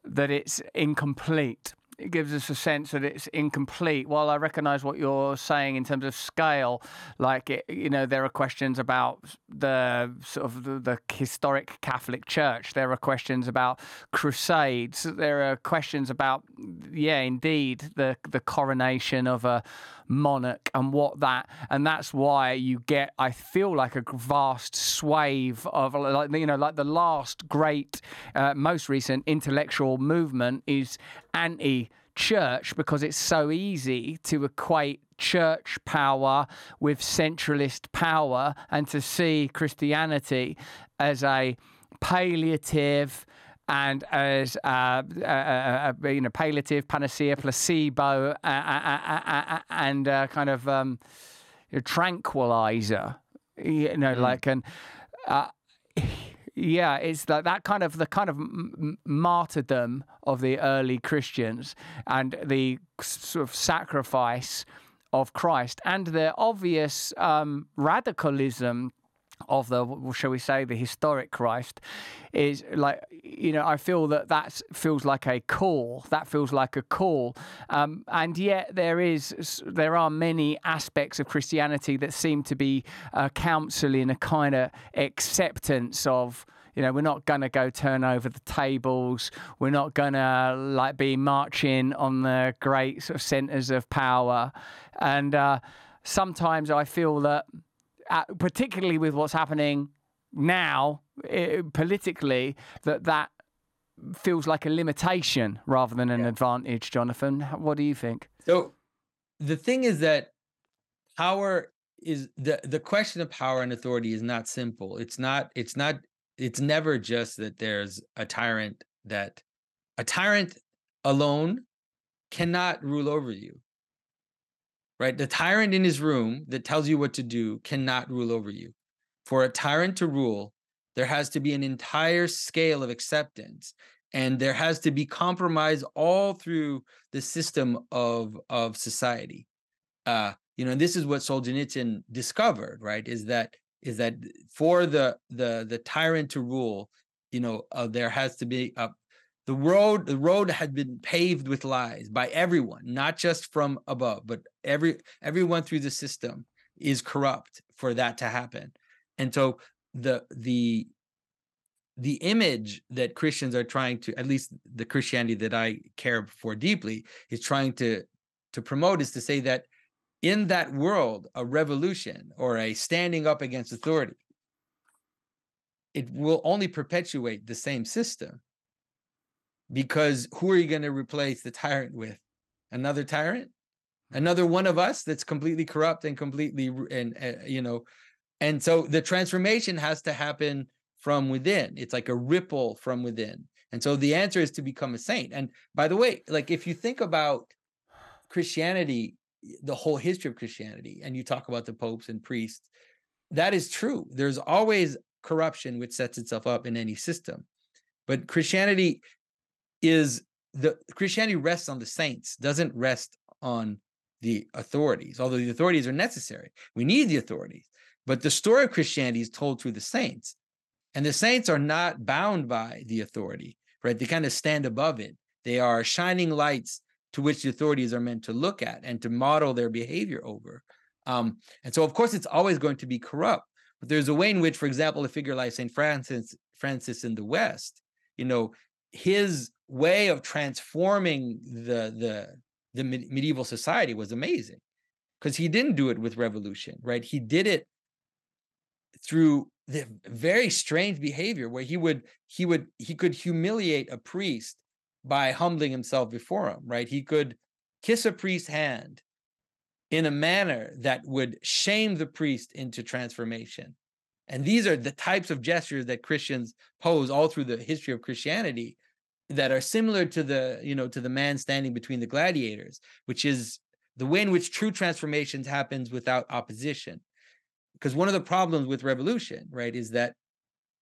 that it's incomplete it gives us a sense that it's incomplete. While I recognise what you're saying in terms of scale, like it, you know, there are questions about the sort of the, the, historic Catholic Church. There are questions about crusades. There are questions about, yeah, indeed, the the coronation of a monarch and what that and that's why you get I feel like a vast swathe of like you know like the last great uh, most recent intellectual movement is anti church because it's so easy to equate church power with centralist power and to see Christianity as a palliative and as uh, uh, uh, uh you know palliative panacea placebo uh, uh, and kind of um, tranquilizer you know mm. like and yeah, it's like that kind of the kind of m- martyrdom of the early Christians and the sort of sacrifice of Christ and the obvious um, radicalism of the shall we say the historic Christ is like you know I feel that that feels like a call that feels like a call um, and yet there is there are many aspects of Christianity that seem to be uh, counseling a kind of acceptance of you know, we're not going to go turn over the tables. We're not going to like be marching on the great sort of centers of power. And uh, sometimes I feel that, uh, particularly with what's happening now it, politically, that that feels like a limitation rather than an yeah. advantage. Jonathan, what do you think? So the thing is that power is the the question of power and authority is not simple. It's not it's not it's never just that there's a tyrant that a tyrant alone cannot rule over you right? The tyrant in his room that tells you what to do cannot rule over you. For a tyrant to rule there has to be an entire scale of acceptance and there has to be compromise all through the system of of society. Uh you know and this is what solzhenitsyn discovered right is that is that for the the the tyrant to rule you know uh, there has to be a the road the road had been paved with lies by everyone not just from above but every everyone through the system is corrupt for that to happen and so the the the image that christians are trying to at least the christianity that i care for deeply is trying to to promote is to say that in that world a revolution or a standing up against authority, it will only perpetuate the same system. Because who are you going to replace the tyrant with? Another tyrant? Another one of us that's completely corrupt and completely, and uh, you know, and so the transformation has to happen from within. It's like a ripple from within. And so the answer is to become a saint. And by the way, like if you think about Christianity the whole history of Christianity and you talk about the popes and priests, that is true. There's always corruption which sets itself up in any system. But Christianity is the Christianity rests on the saints, doesn't rest on the authorities, although the authorities are necessary. We need the authorities. But the story of Christianity is told through the saints. And the saints are not bound by the authority, right? They kind of stand above it. They are shining lights to which the authorities are meant to look at and to model their behavior over. Um, and so, of course, it's always going to be corrupt. But there's a way in which, for example, a figure like Saint Francis, Francis in the West, you know, his way of transforming the the the medieval society was amazing because he didn't do it with revolution, right? He did it through the very strange behavior where he would he would he could humiliate a priest by humbling himself before him, right? He could kiss a priest's hand in a manner that would shame the priest into transformation. And these are the types of gestures that Christians pose all through the history of Christianity that are similar to the, you know, to the man standing between the gladiators, which is the way in which true transformations happens without opposition. Because one of the problems with revolution, right, is that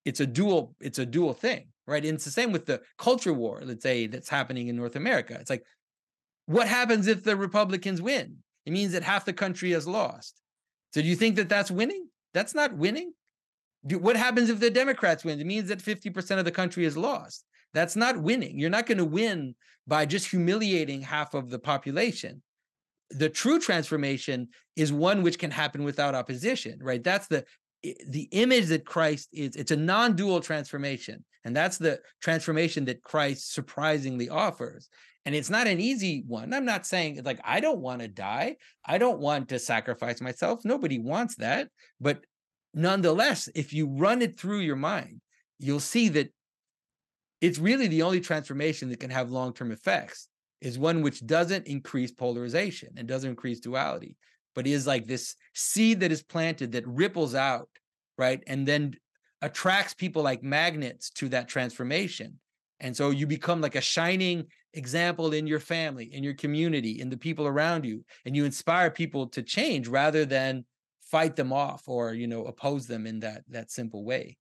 it's a dual, it's a dual thing right? And it's the same with the culture war, let's say, that's happening in North America. It's like, what happens if the Republicans win? It means that half the country has lost. So do you think that that's winning? That's not winning. do, what happens if the Democrats win? It means that 50% of the country is lost. That's not winning. You're not going to win by just humiliating half of the population. The true transformation is one which can happen without opposition, right? That's the the image that Christ is. It's a non-dual transformation, and that's the transformation that Christ surprisingly offers. And it's not an easy one. I'm not saying like I don't want to die. I don't want to sacrifice myself. Nobody wants that. But nonetheless, if you run it through your mind, you'll see that it's really the only transformation that can have long-term effects is one which doesn't increase polarization and doesn't increase duality, but is like this seed that is planted that ripples out, right? And then attracts people like magnets to that transformation. And so you become like a shining example in your family, in your community, in the people around you, and you inspire people to change rather than fight them off or, you know, oppose them in that that simple way.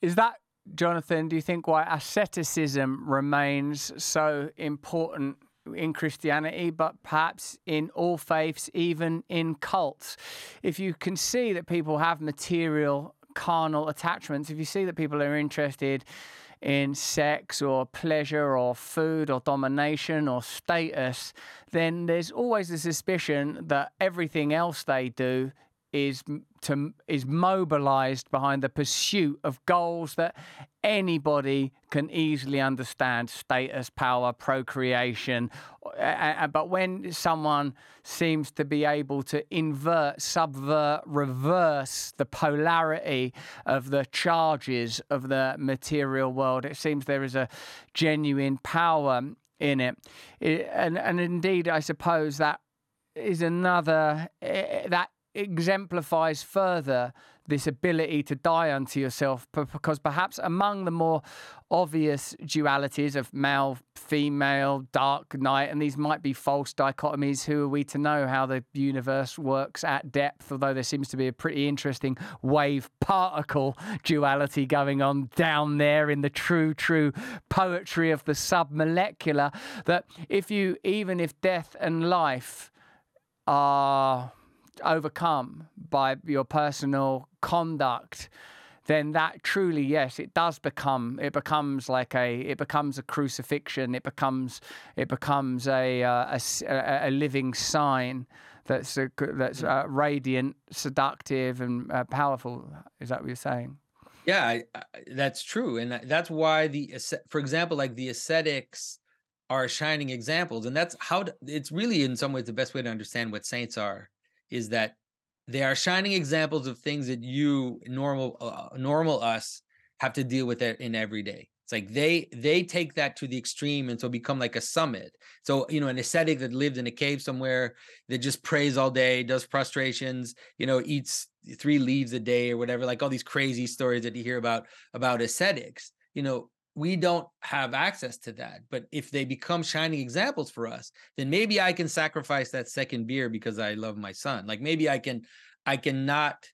Is that Jonathan, do you think why asceticism remains so important in Christianity, but perhaps in all faiths, even in cults? If you can see that people have material, carnal attachments, if you see that people are interested in sex or pleasure or food or domination or status, then there's always a suspicion that everything else they do is to is mobilized behind the pursuit of goals that anybody can easily understand status power procreation but when someone seems to be able to invert subvert reverse the polarity of the charges of the material world it seems there is a genuine power in it, and and indeed i suppose that is another eh, that exemplifies further this ability to die unto yourself because perhaps among the more obvious dualities of male, female, dark, night, and these might be false dichotomies. Who are we to know how the universe works at depth? Although there seems to be a pretty interesting wave particle duality going on down there in the true, true poetry of the submolecular. That if you, even if death and life are overcome by your personal conduct then that truly yes it does become it becomes like a it becomes a crucifixion. It becomes it becomes a uh, a, a, living sign that's a, that's uh, radiant seductive and uh, powerful. Is that what you're saying? Yeah I, I, that's true. And that's why the for example like the ascetics are shining examples and that's how to, it's really in some ways the best way to understand what saints are is that they are shining examples of things that you normal uh, normal us have to deal with it in every day. It's like they they take that to the extreme and so become like a summit. So you know an ascetic that lived in a cave somewhere that just prays all day does prostrations you know eats three leaves a day or whatever like all these crazy stories that you hear about about ascetics you know we don't have access to that. But if they become shining examples for us, then maybe I can sacrifice that second beer because I love my son. Like maybe I can, I can not,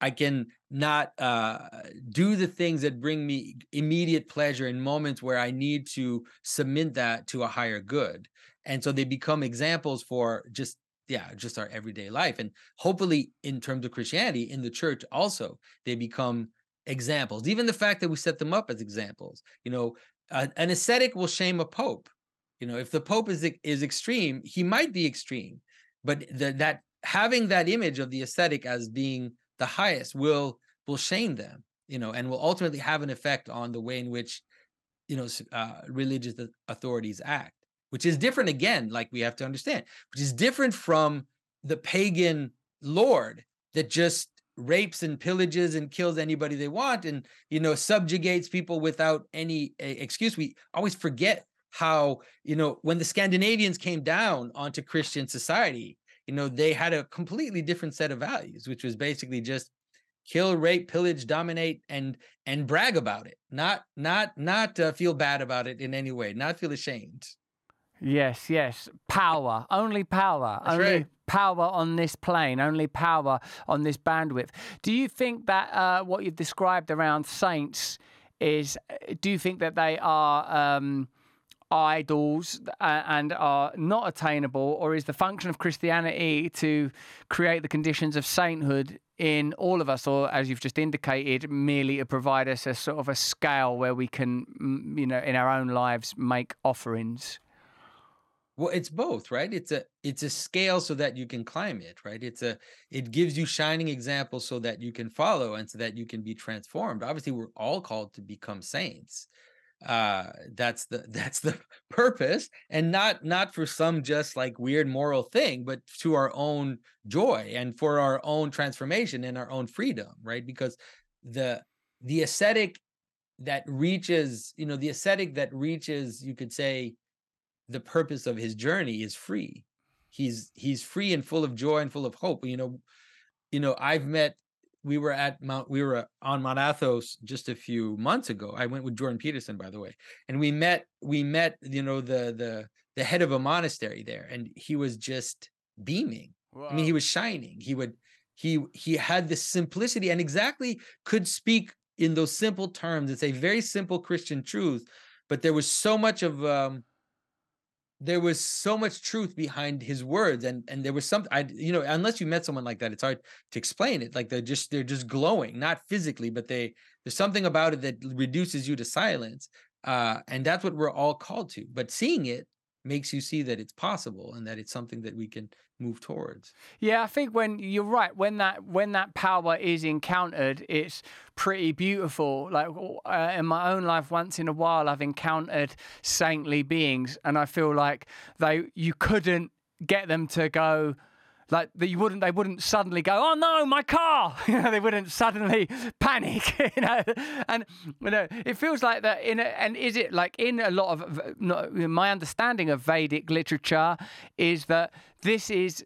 I can not uh, do the things that bring me immediate pleasure in moments where I need to submit that to a higher good. And so they become examples for just yeah just our everyday life and hopefully in terms of christianity in the church also they become examples even the fact that we set them up as examples you know an ascetic will shame a pope you know if the pope is is extreme he might be extreme but the, that having that image of the ascetic as being the highest will will shame them you know and will ultimately have an effect on the way in which you know uh, religious authorities act which is different again like we have to understand which is different from the pagan lord that just rapes and pillages and kills anybody they want and you know subjugates people without any excuse we always forget how you know when the scandinavians came down onto christian society you know they had a completely different set of values which was basically just kill rape pillage dominate and and brag about it not not not uh, feel bad about it in any way not feel ashamed Yes, yes. Power, only power, That's only right. Power on this plane, only power on this bandwidth. Do you think that uh, what you've described around saints is? Do you think that they are? Um, idols uh, and are not attainable, or is the function of Christianity to create the conditions of sainthood in all of us, or as you've just indicated, merely to provide us a sort of a scale where we can, you know, in our own lives make offerings? Well, it's both, right? It's a it's a scale so that you can climb it, right? It's a it gives you shining examples so that you can follow and so that you can be transformed. Obviously, we're all called to become saints. Uh that's the that's the purpose and not not for some just like weird moral thing, but to our own joy and for our own transformation and our own freedom, right? Because the the ascetic that reaches, you know, the ascetic that reaches, you could say, the purpose of his journey is free. He's he's free and full of joy and full of hope. You know, you know, I've met we were at Mount we were on Mount Athos just a few months ago. I went with Jordan Peterson, by the way, and we met we met you know the the the head of a monastery there, and he was just beaming. Wow. I mean, he was shining. He would he he had this simplicity and exactly could speak in those simple terms. It's a very simple Christian truth, but there was so much of um, there was so much truth behind his words and and there was something i you know unless you met someone like that it's hard to explain it like they're just they're just glowing not physically but they there's something about it that reduces you to silence uh and that's what we're all called to but seeing it makes you see that it's possible and that it's something that we can move towards. Yeah, I think when you're right, when that when that power is encountered, it's pretty beautiful. Like uh, in my own life, once in a while, I've encountered saintly beings, and I feel like they you couldn't get them to go like that you wouldn't they wouldn't suddenly go oh no my car. You know they wouldn't suddenly panic you know? And you know it feels like that in a, and is it like in a lot of my understanding of vedic literature is that this is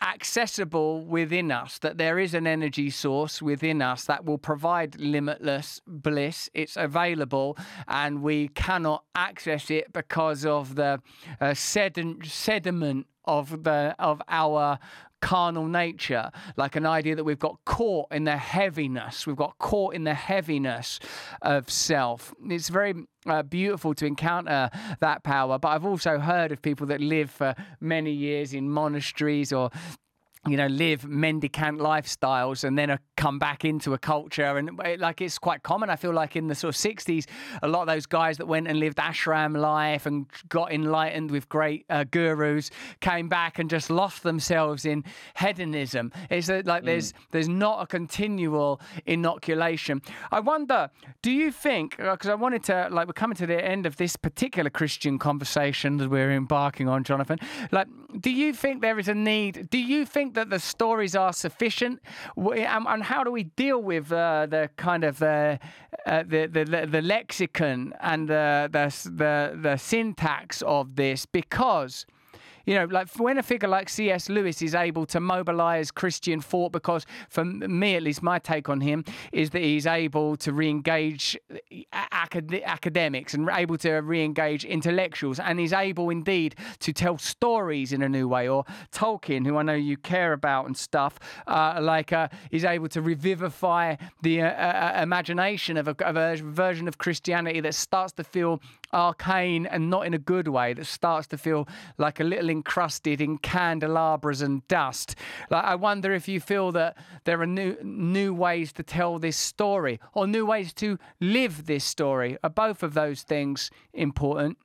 accessible within us, that there is an energy source within us that will provide limitless bliss. It's available and we cannot access it because of the uh, sediment of the of our carnal nature, like an idea that we've got caught in the heaviness. We've got caught in the heaviness of self. It's very uh, beautiful to encounter that power. But I've also heard of people that live for many years in monasteries or you know, live mendicant lifestyles and then come back into a culture. And like it's quite common, I feel like in the sort of 60s, a lot of those guys that went and lived ashram life and got enlightened with great uh, gurus came back and just lost themselves in hedonism. It's like mm. there's there's not a continual inoculation. I wonder, do you think, because uh, I wanted to, like, we're coming to the end of this particular Christian conversation that we're embarking on, Jonathan. Like, do you think there is a need? Do you think that the stories are sufficient? And, and how do we deal with uh, the kind of uh, uh, the, the the lexicon and the the the, the syntax of this? Because you know, like when a figure like C.S. Lewis is able to mobilize Christian thought, because for me, at least, my take on him is that he's able to re-engage acad- academics and able to re-engage intellectuals, and he's able indeed to tell stories in a new way. Or Tolkien, who I know you care about and stuff, uh, like uh, is able to revivify the uh, uh, uh imagination of a, of a version of Christianity that starts to feel arcane and not in a good way, that starts to feel like a little encrusted in candelabras and dust. Like, I wonder if you feel that there are new new ways to tell this story or new ways to live this story. Are both of those things important?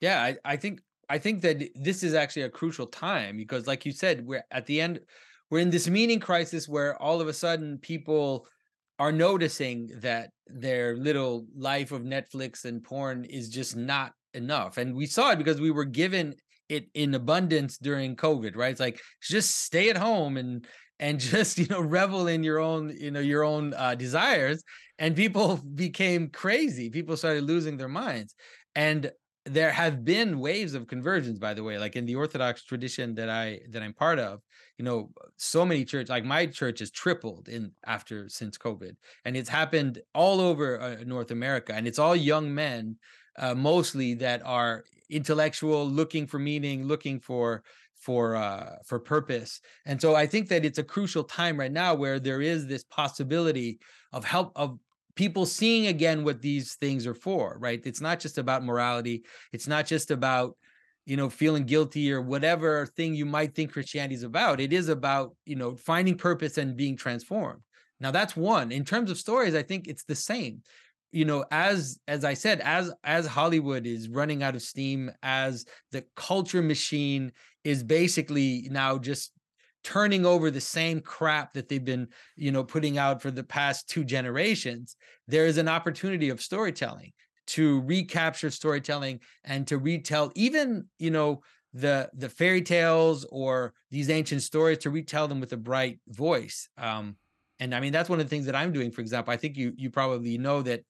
Yeah, I, I think I think that this is actually a crucial time because, like you said, we're at the end. We're in this meaning crisis where all of a sudden people are noticing that their little life of Netflix and porn is just not enough. And we saw it because we were given it in abundance during COVID, right? It's like just stay at home and and just you know revel in your own you know your own uh, desires. And people became crazy. People started losing their minds. And there have been waves of conversions by the way like in the orthodox tradition that i that i'm part of you know so many churches like my church has tripled in after since covid and it's happened all over uh, north america and it's all young men uh, mostly that are intellectual, looking for meaning, looking for for uh, for purpose. And so I think that it's a crucial time right now where there is this possibility of help of people seeing again what these things are for, right? It's not just about morality. It's not just about you know feeling guilty or whatever thing you might think christianity is about it is about you know finding purpose and being transformed. Now that's one. In terms of stories i think it's the same. You know as as i said as as hollywood is running out of steam as the culture machine is basically now just turning over the same crap that they've been you know putting out for the past two generations there is an opportunity of storytelling to recapture storytelling and to retell even you know the the fairy tales or these ancient stories to retell them with a bright voice um and i mean that's one of the things that i'm doing for example i think you you probably know that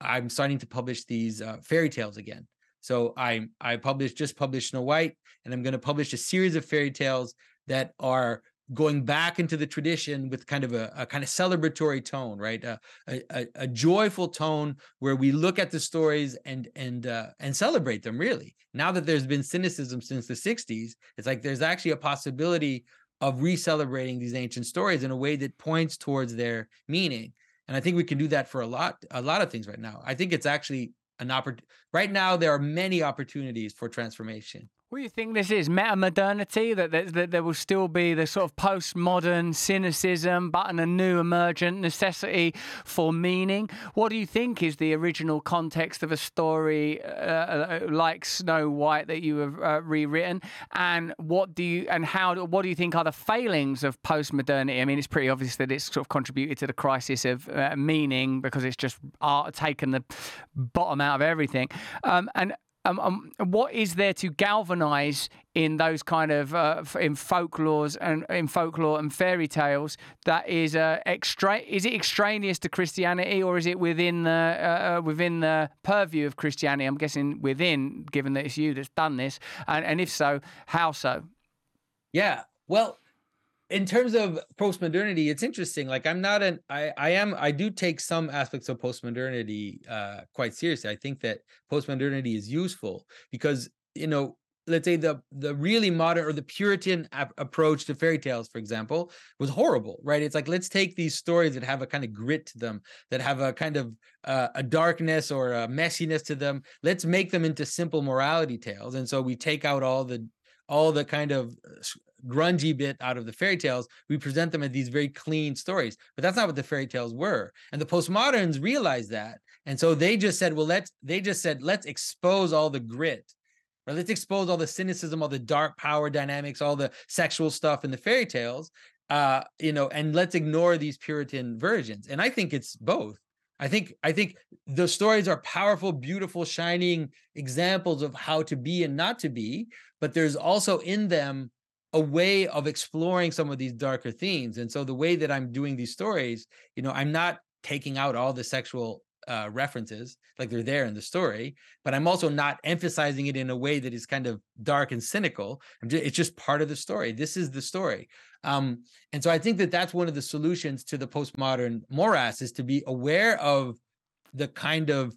i'm starting to publish these uh, fairy tales again. So i i published just published snow white and i'm going to publish a series of fairy tales that are going back into the tradition with kind of a, a kind of celebratory tone, right? A, a, a, joyful tone where we look at the stories and and uh, and celebrate them. Really, now that there's been cynicism since the '60s, it's like there's actually a possibility of re-celebrating these ancient stories in a way that points towards their meaning. And I think we can do that for a lot a lot of things right now. I think it's actually an opportunity. Right now, there are many opportunities for transformation. What do you think this is? Meta modernity? That, that, that, there will still be the sort of postmodern cynicism, but in a new emergent necessity for meaning? What do you think is the original context of a story uh, uh, like Snow White that you have uh, rewritten? And what do you and how? What do you think are the failings of postmodernity? I mean, it's pretty obvious that it's sort of contributed to the crisis of uh, meaning because it's just art, taken the bottom out of everything. Um, and um, um, what is there to galvanise in those kind of uh, in folklores and in folklore and fairy tales that is uh, extra? Is it extraneous to Christianity or is it within the uh, uh, within the purview of Christianity? I'm guessing within, given that it's you that's done this, and, and if so, how so? Yeah, well, in terms of postmodernity, it's interesting. Like I'm not an I I am I do take some aspects of postmodernity uh quite seriously. I think that postmodernity is useful because you know let's say the the really modern or the puritan ap- approach to fairy tales for example was horrible right it's like let's take these stories that have a kind of grit to them that have a kind of uh, a darkness or a messiness to them let's make them into simple morality tales and so we take out all the all the kind of uh, grungy bit out of the fairy tales, we present them as these very clean stories. But that's not what the fairy tales were. And the postmoderns realized that. And so they just said, well, let's they just said, let's expose all the grit. Or let's expose all the cynicism, all the dark power dynamics, all the sexual stuff in the fairy tales. Uh, you know, and let's ignore these Puritan versions. And I think it's both. I think I think the stories are powerful, beautiful, shining examples of how to be and not to be, but there's also in them a way of exploring some of these darker themes. And so the way that I'm doing these stories, you know, I'm not taking out all the sexual uh, references like they're there in the story, but I'm also not emphasizing it in a way that is kind of dark and cynical. I'm Just, it's just part of the story. This is the story. Um, and so I think that that's one of the solutions to the postmodern morass is to be aware of the kind of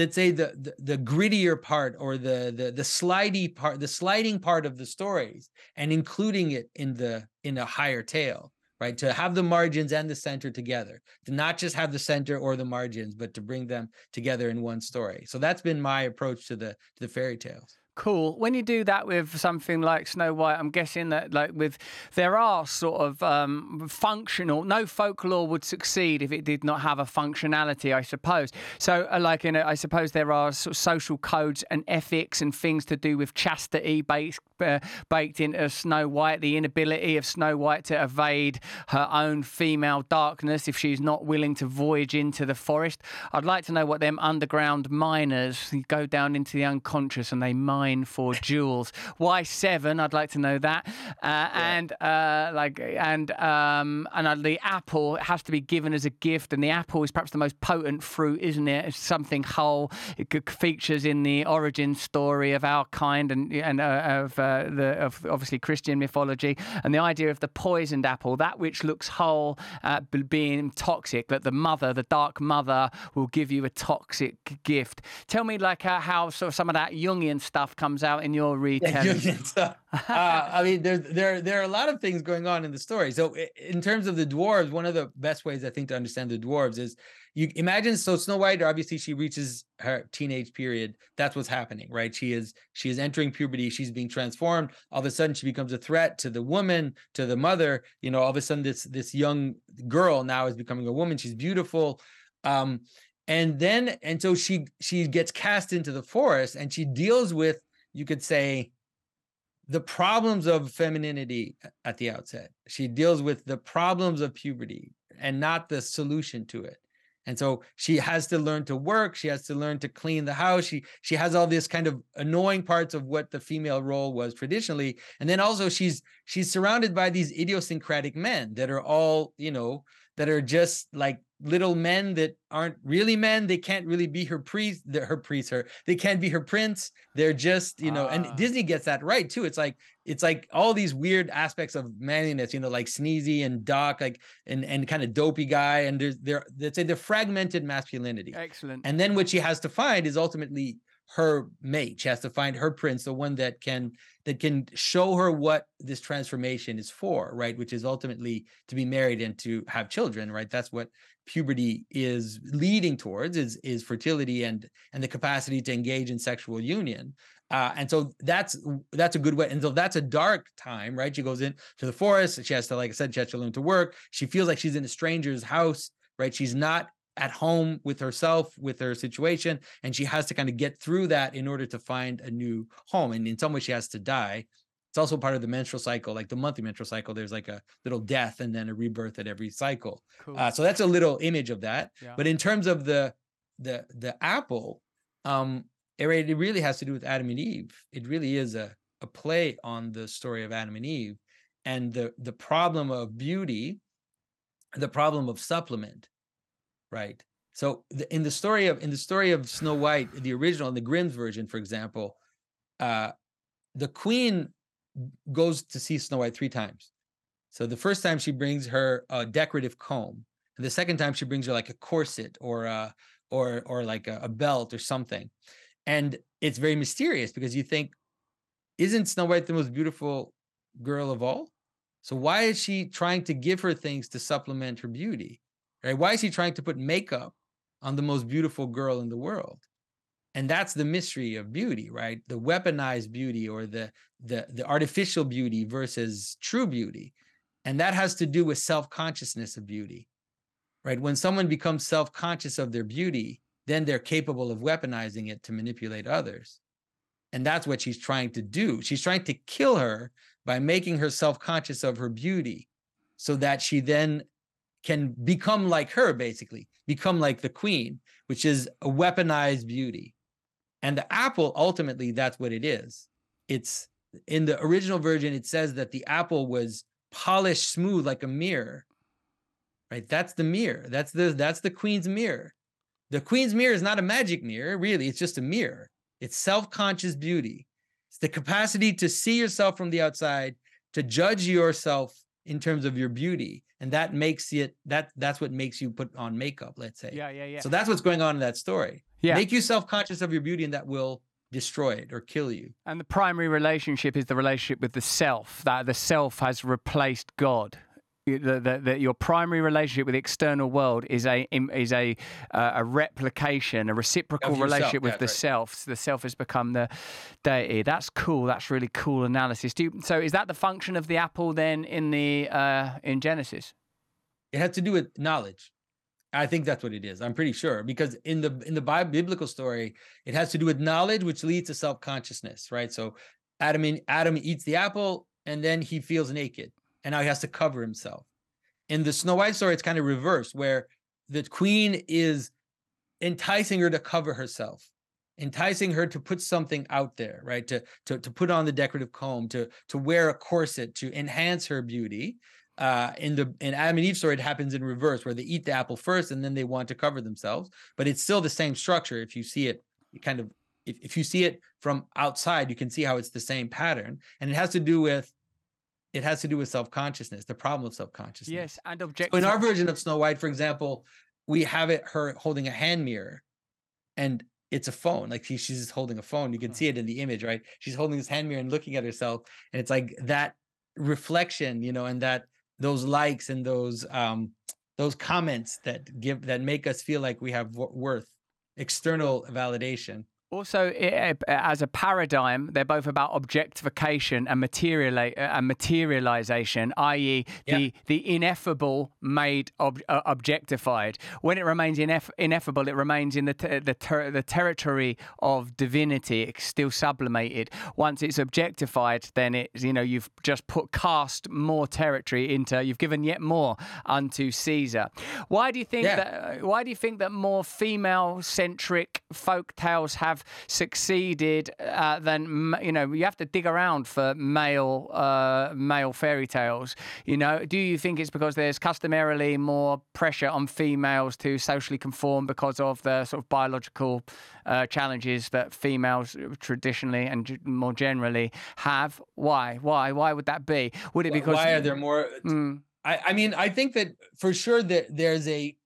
let's say the, the, the grittier part or the the the slidey part the sliding part of the stories and including it in the in a higher tale right? To have the margins and the center together to not just have the center or the margins but to bring them together in one story. So that's been my approach to the to the fairy tales Cool. When you do that with something like Snow White, I'm guessing that like with there are sort of um, functional. No folklore would succeed if it did not have a functionality, I suppose. So, uh, like in, a, I suppose there are sort of social codes and ethics and things to do with chastity based uh, baked into Snow White. The inability of Snow White to evade her own female darkness if she's not willing to voyage into the forest. I'd like to know what them underground miners go down into the unconscious and they mine nine for jewels. Why seven? I'd like to know that. Uh, yeah. And uh, like, and um, and uh, the apple has to be given as a gift, and the apple is perhaps the most potent fruit, isn't it? It's something whole. It features in the origin story of our kind and and uh, of uh, the of obviously Christian mythology, and the idea of the poisoned apple, that which looks whole, uh, being toxic, that the mother, the dark mother, will give you a toxic gift. Tell me like how sort of some of that Jungian stuff comes out in your retelling. uh, I mean, there there there are a lot of things going on in the story. So, in terms of the dwarves, one of the best ways I think to understand the dwarves is you imagine. So, Snow White, obviously, she reaches her teenage period. That's what's happening, right? She is she is entering puberty. She's being transformed. All of a sudden, she becomes a threat to the woman, to the mother. You know, all of a sudden, this this young girl now is becoming a woman. She's beautiful. Um, and then and so she she gets cast into the forest and she deals with you could say the problems of femininity at the outset. She deals with the problems of puberty and not the solution to it. And so she has to learn to work she has to learn to clean the house she she has all this kind of annoying parts of what the female role was traditionally and then also she's she's surrounded by these idiosyncratic men that are all you know that are just like little men that aren't really men. They can't really be her priest, her priest, her. They can't be her prince. They're just, you know, and ah. Disney gets that right too. It's like it's like all these weird aspects of manliness, you know, like sneezy and Doc, like and and kind of dopey guy. And there's there let's say the fragmented masculinity. Excellent. And then what she has to find is ultimately her mate. She has to find her prince, the one that can that can show her what this transformation is for, right? Which is ultimately to be married and to have children, right? That's what puberty is leading towards is is fertility and and the capacity to engage in sexual union. Uh, and so that's that's a good way. And so that's a dark time, right? She goes into the forest. She has to, like I said, she has to learn to work. She feels like she's in a stranger's house, right? She's not at home with herself, with her situation, and she has to kind of get through that in order to find a new home. And in some way, she has to die. It's also part of the menstrual cycle, like the monthly menstrual cycle. There's like a little death and then a rebirth at every cycle. Cool. Uh, so that's a little image of that. Yeah. But in terms of the the the apple, um, it, it really has to do with Adam and Eve. It really is a a play on the story of Adam and Eve and the the problem of beauty, the problem of supplement right? So the, in the story of in the story of Snow White, the original, in the Grimm's version, for example, uh, the queen goes to see Snow White three times. So the first time she brings her a decorative comb, and the second time she brings her like a corset or a or or like a, a belt or something, and it's very mysterious because you think, isn't Snow White the most beautiful girl of all? So why is she trying to give her things to supplement her beauty? Right? Why is he trying to put makeup on the most beautiful girl in the world? And that's the mystery of beauty, right? The weaponized beauty or the the the artificial beauty versus true beauty. And that has to do with self-consciousness of beauty. Right? When someone becomes self-conscious of their beauty, then they're capable of weaponizing it to manipulate others. And that's what she's trying to do. She's trying to kill her by making her self-conscious of her beauty so that she then can become like her, basically, become like the queen, which is a weaponized beauty. And the apple, ultimately, that's what it is. It's in the original version, it says that the apple was polished smooth like a mirror. Right? That's the mirror. That's the that's the queen's mirror. The queen's mirror is not a magic mirror, really. It's just a mirror. It's self-conscious beauty. It's the capacity to see yourself from the outside, to judge yourself in terms of your beauty and that makes it that that's what makes you put on makeup let's say. Yeah yeah yeah. So that's what's going on in that story. Yeah. Make you self-conscious of your beauty and that will destroy it or kill you. And the primary relationship is the relationship with the self that the self has replaced god that your primary relationship with the external world is a is a uh, a replication, a reciprocal relationship with yeah, the right. self. So the self has become the deity. That's cool. That's really cool analysis. You, so is that the function of the apple then in the uh, in Genesis? It has to do with knowledge. I think that's what it is. I'm pretty sure because in the in the biblical story, it has to do with knowledge, which leads to self consciousness, right? So Adam in, Adam eats the apple and then he feels naked and now he has to cover himself. In the Snow White story, it's kind of reversed, where the queen is enticing her to cover herself, enticing her to put something out there, right? To to to put on the decorative comb, to to wear a corset to enhance her beauty. Uh, in the in Adam and Eve story, it happens in reverse, where they eat the apple first and then they want to cover themselves. But it's still the same structure. If you see it, you kind of if, if you see it from outside, you can see how it's the same pattern, and it has to do with it has to do with self-consciousness the problem of self-consciousness yes and object so in our version of snow white for example we have it her holding a hand mirror and it's a phone. Like she, she's just holding a phone. You can see it in the image, right? She's holding this hand mirror and looking at herself, and it's like that reflection, you know, and that those likes and those um those comments that give that make us feel like we have worth, external validation. Also, as a paradigm, they're both about objectification and material uh, and materialization, i.e., yeah. the the ineffable made ob, uh, objectified. When it remains ineff- ineffable, it remains in the ter- the ter- the territory of divinity. It's still sublimated. Once it's objectified, then it's you know you've just put cast more territory into. You've given yet more unto Caesar. Why do you think yeah. that? Uh, why do you think that more female centric folk tales have have succeeded, uh, then you know you have to dig around for male uh, male fairy tales. You know, do you think it's because there's customarily more pressure on females to socially conform because of the sort of biological uh, challenges that females traditionally and more generally have? Why? Why? Why would that be? Would it because why are there more? Mm, I, I mean, I think that for sure that there's a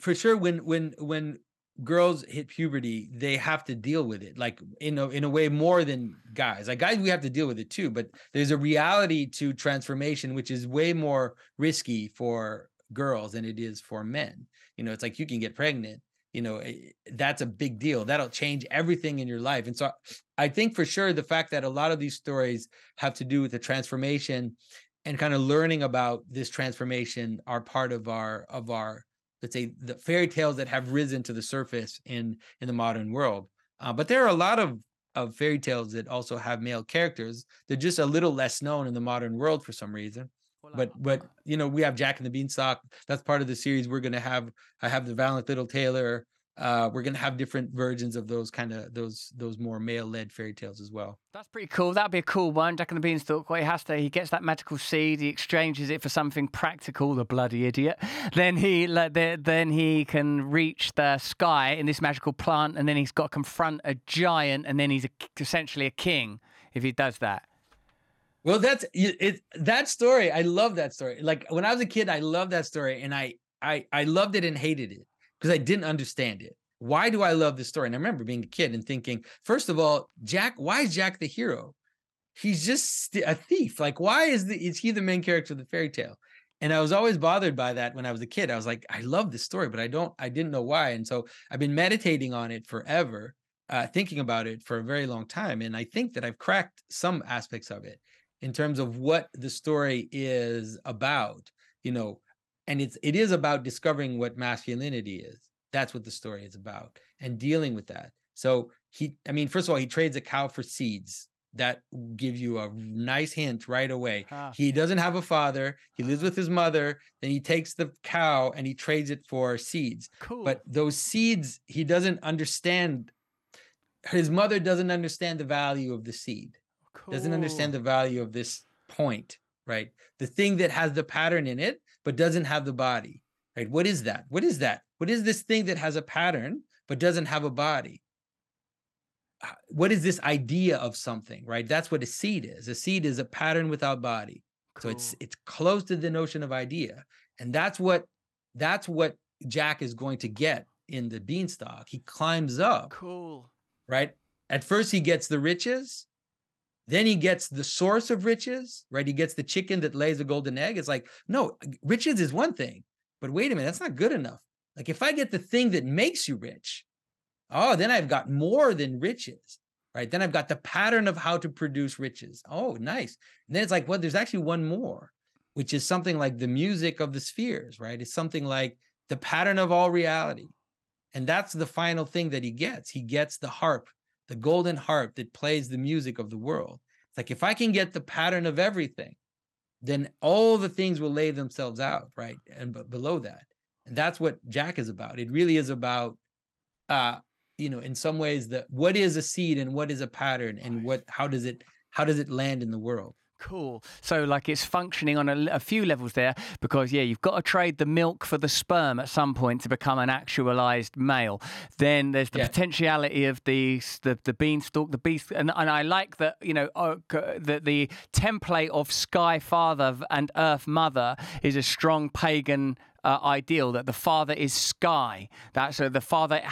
for sure when when when girls hit puberty, they have to deal with it, like in a in a way more than guys. Like guys, we have to deal with it too, but there's a reality to transformation which is way more risky for girls than it is for men. You know, it's like you can get pregnant. You know, eh, that's a big deal. That'll change everything in your life. And so I think for sure the fact that a lot of these stories have to do with the transformation and kind of learning about this transformation are part of our of our let's say the fairy tales that have risen to the surface in in the modern world. Uh, but there are a lot of of fairy tales that also have male characters. They're just a little less known in the modern world for some reason. But but you know we have jack and the beanstalk. That's part of the series we're going to have. I have the valiant little tailor uh, we're gonna have different versions of those kind of those those more male-led fairy tales as well. That's pretty cool. That'd be a cool one. Jack and the Beanstalk. What he has to, he gets that magical seed, he exchanges it for something practical. The bloody idiot. Then he then he can reach the sky in this magical plant, and then he's got to confront a giant, and then he's a, essentially a king if he does that. Well, that's it. That story, I love that story. Like when I was a kid, I loved that story, and I I I loved it and hated it because I didn't understand it. Why do I love this story? And I remember being a kid and thinking, first of all, Jack, why is Jack the hero? He's just a thief. Like, why is the is he the main character of the fairy tale? And I was always bothered by that when I was a kid. I was like, I love this story, but I don't, I didn't know why. And so I've been meditating on it forever, uh, thinking about it for a very long time. And I think that I've cracked some aspects of it in terms of what the story is about. You know, and it's it is about discovering what masculinity is. That's what the story is about and dealing with that. So he i mean first of all he trades a cow for seeds that give you a nice hint right away. Huh. he doesn't have a father. He lives with his mother. Then he takes the cow and he trades it for seeds. Cool. but those seeds he doesn't understand his mother doesn't understand the value of the seed cool. doesn't understand the value of this point right? The thing that has the pattern in it but doesn't have the body, right? What is that? What is that? What is this thing that has a pattern but doesn't have a body? Uh, what is this idea of something, right? That's what a seed is. A seed is a pattern without body. Cool. So it's it's close to the notion of idea. And that's what that's what Jack is going to get in the beanstalk. He climbs up. Cool. Right? At first he gets the riches, then he gets the source of riches, right? He gets the chicken that lays a golden egg. It's like, no, riches is one thing, but wait a minute, that's not good enough. Like if I get the thing that makes you rich, oh, then I've got more than riches, right? Then I've got the pattern of how to produce riches. Oh, nice. And then it's like, well, there's actually one more, which is something like the music of the spheres, right? It's something like the pattern of all reality. And that's the final thing that he gets. He gets the harp the golden harp that plays the music of the world. It's like if I can get the pattern of everything, then all the things will lay themselves out, right? And b- below that. And that's what Jack is about. It really is about uh, you know, in some ways that what is a seed and what is a pattern and what how does it how does it land in the world? Cool. So, like, it's functioning on a, a, few levels there because, yeah, you've got to trade the milk for the sperm at some point to become an actualized male. Then there's the yeah. potentiality of the, the the beanstalk, the beast, and, and I like that you know uh, that the template of Sky Father and Earth Mother is a strong pagan uh, ideal that the father is sky. That's uh, the father.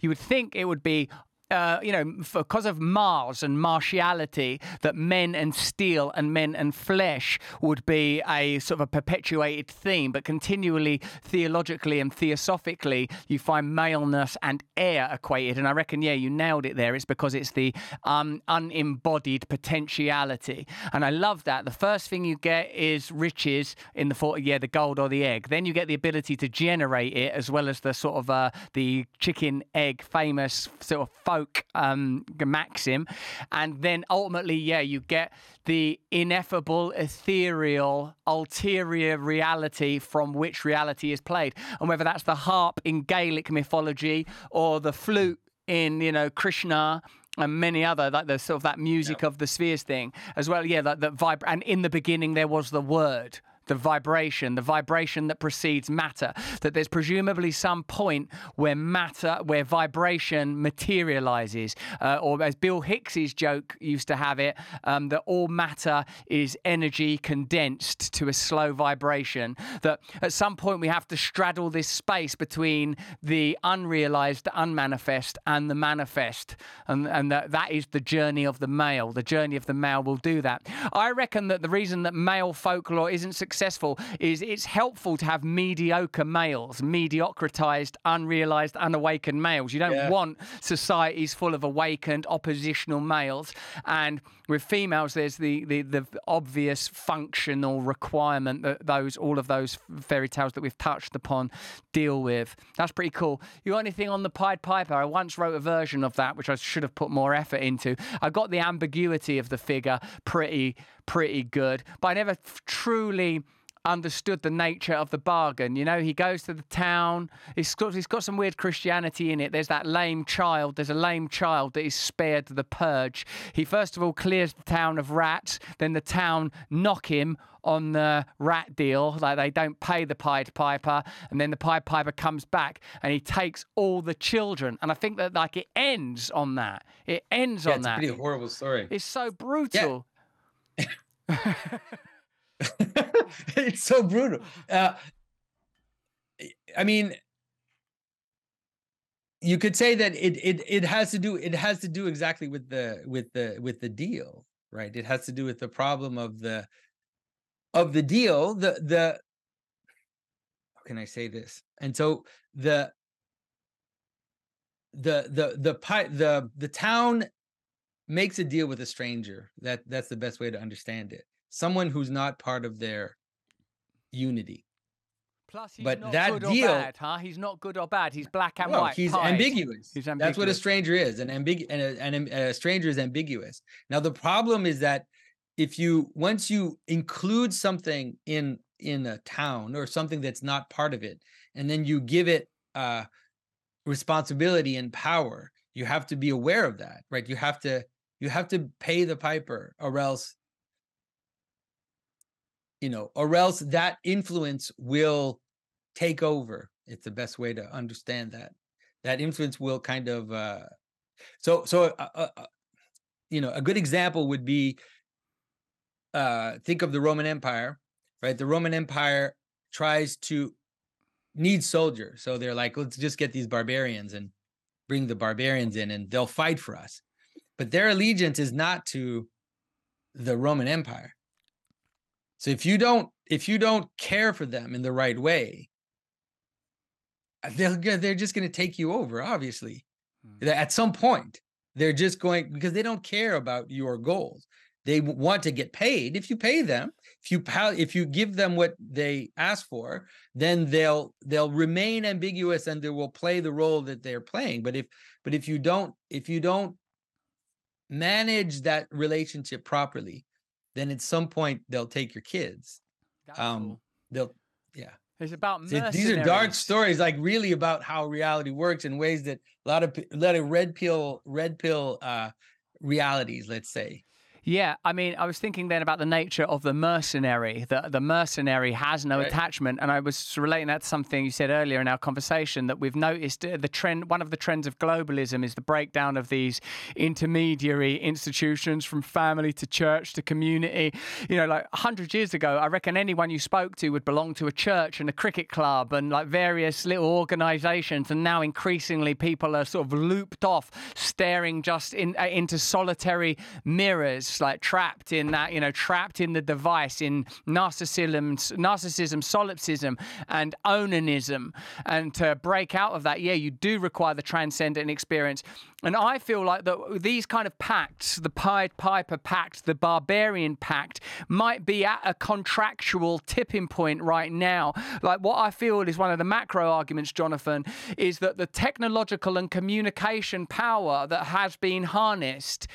You would think it would be uh, you know, because of Mars and martiality, that men and steel and men and flesh would be a sort of a perpetuated theme, but continually theologically and theosophically, you find maleness and air equated. And I reckon, yeah, you nailed it there. It's because it's the um, unembodied potentiality. And I love that. The first thing you get is riches in the form, yeah, the gold or the egg. Then you get the ability to generate it as well as the sort of uh, the chicken egg famous sort of folk folk um, maxim, and then ultimately, yeah, you get the ineffable, ethereal, ulterior reality from which reality is played, and whether that's the harp in Gaelic mythology or the flute in you know Krishna and many other like the sort of that music of the spheres thing as well. Yeah, that that vibe. And in the beginning, there was the word the vibration, the vibration that precedes matter, that there's presumably some point where matter, where vibration materializes. Uh, or as Bill Hicks's joke used to have it, um, that all matter is energy condensed to a slow vibration. That at some point we have to straddle this space between the unrealized, the unmanifest, and the manifest. And, and that, that is the journey of the male. The journey of the male will do that. I reckon that the reason that male folklore isn't successful successful is it's helpful to have mediocre males, mediocratized, unrealized, unawakened males. You don't yeah. want societies full of awakened, oppositional males. And with females, there's the, the, the obvious functional requirement that those all of those fairy tales that we've touched upon deal with. That's pretty cool. You got anything on the Pied Piper? I once wrote a version of that, which I should have put more effort into. I got the ambiguity of the figure pretty pretty good, but I never truly understood the nature of the bargain. You know, he goes to the town. He's got, he's got some weird Christianity in it. There's that lame child. There's a lame child that is spared the purge. He first of all clears the town of rats. Then the town knock him on the rat deal, like they don't pay the Pied Piper, and then the Pied Piper comes back and he takes all the children. And I think that like it ends on that. It ends yeah, on that. It's a pretty horrible story. It's so brutal. Yeah. it's so brutal. Uh, I mean, you could say that it it it has to do it has to do exactly with the with the with the deal, right? It has to do with the problem of the of the deal. The the how can I say this? And so the the the the the the, the town makes a deal with a stranger. That that's the best way to understand it someone who's not part of their unity. Plus, but that deal, bad, huh? He's not good or bad. He's black and white. He's ambiguous. he's ambiguous. That's what a stranger is. An ambig- and a, and a, a stranger is ambiguous. Now, the problem is that if you once you include something in in a town or something that's not part of it, and then you give it uh, responsibility and power, you have to be aware of that, right? You have to you have to pay the piper, or else you know, or else that influence will take over. It's the best way to understand that. That influence will kind of uh so so uh, uh, uh, you know, a good example would be uh think of the Roman Empire, right? The Roman Empire tries to need soldiers. So they're like, let's just get these barbarians and bring the barbarians in and they'll fight for us. But their allegiance is not to the Roman Empire. So if you don't if you don't care for them in the right way, uh, they'll they're just going to take you over. Obviously, mm. at some point they're just going because they don't care about your goals. They want to get paid. If you pay them, if you if you give them what they ask for, then they'll they'll remain ambiguous and they will play the role that they're playing. But if but if you don't if you don't manage that relationship properly, then at some point they'll take your kids. Um, they'll, yeah. It's about these are dark stories, like really about how reality works in ways that a lot of a lot of red pill red pill uh, realities, let's say. Yeah, I mean, I was thinking then about the nature of the mercenary. The the mercenary has no Right. attachment, and I was relating that to something you said earlier in our conversation that we've noticed uh, the trend. One of the trends of globalism is the breakdown of these intermediary institutions, from family to church to community. You know, like hundred years ago, I reckon anyone you spoke to would belong to a church and a cricket club and like various little organisations, and now increasingly people are sort of looped off, staring just in uh, into solitary mirrors, like trapped in that, you know, trapped in the device, in narcissism, narcissism, solipsism, and onanism. And to break out of that, yeah, you do require the transcendent experience. And I feel like that these kind of pacts, the Pied Piper Pact, the Barbarian Pact, might be at a contractual tipping point right now. Like what I feel is one of the macro arguments, Jonathan, is that the technological and communication power that has been harnessed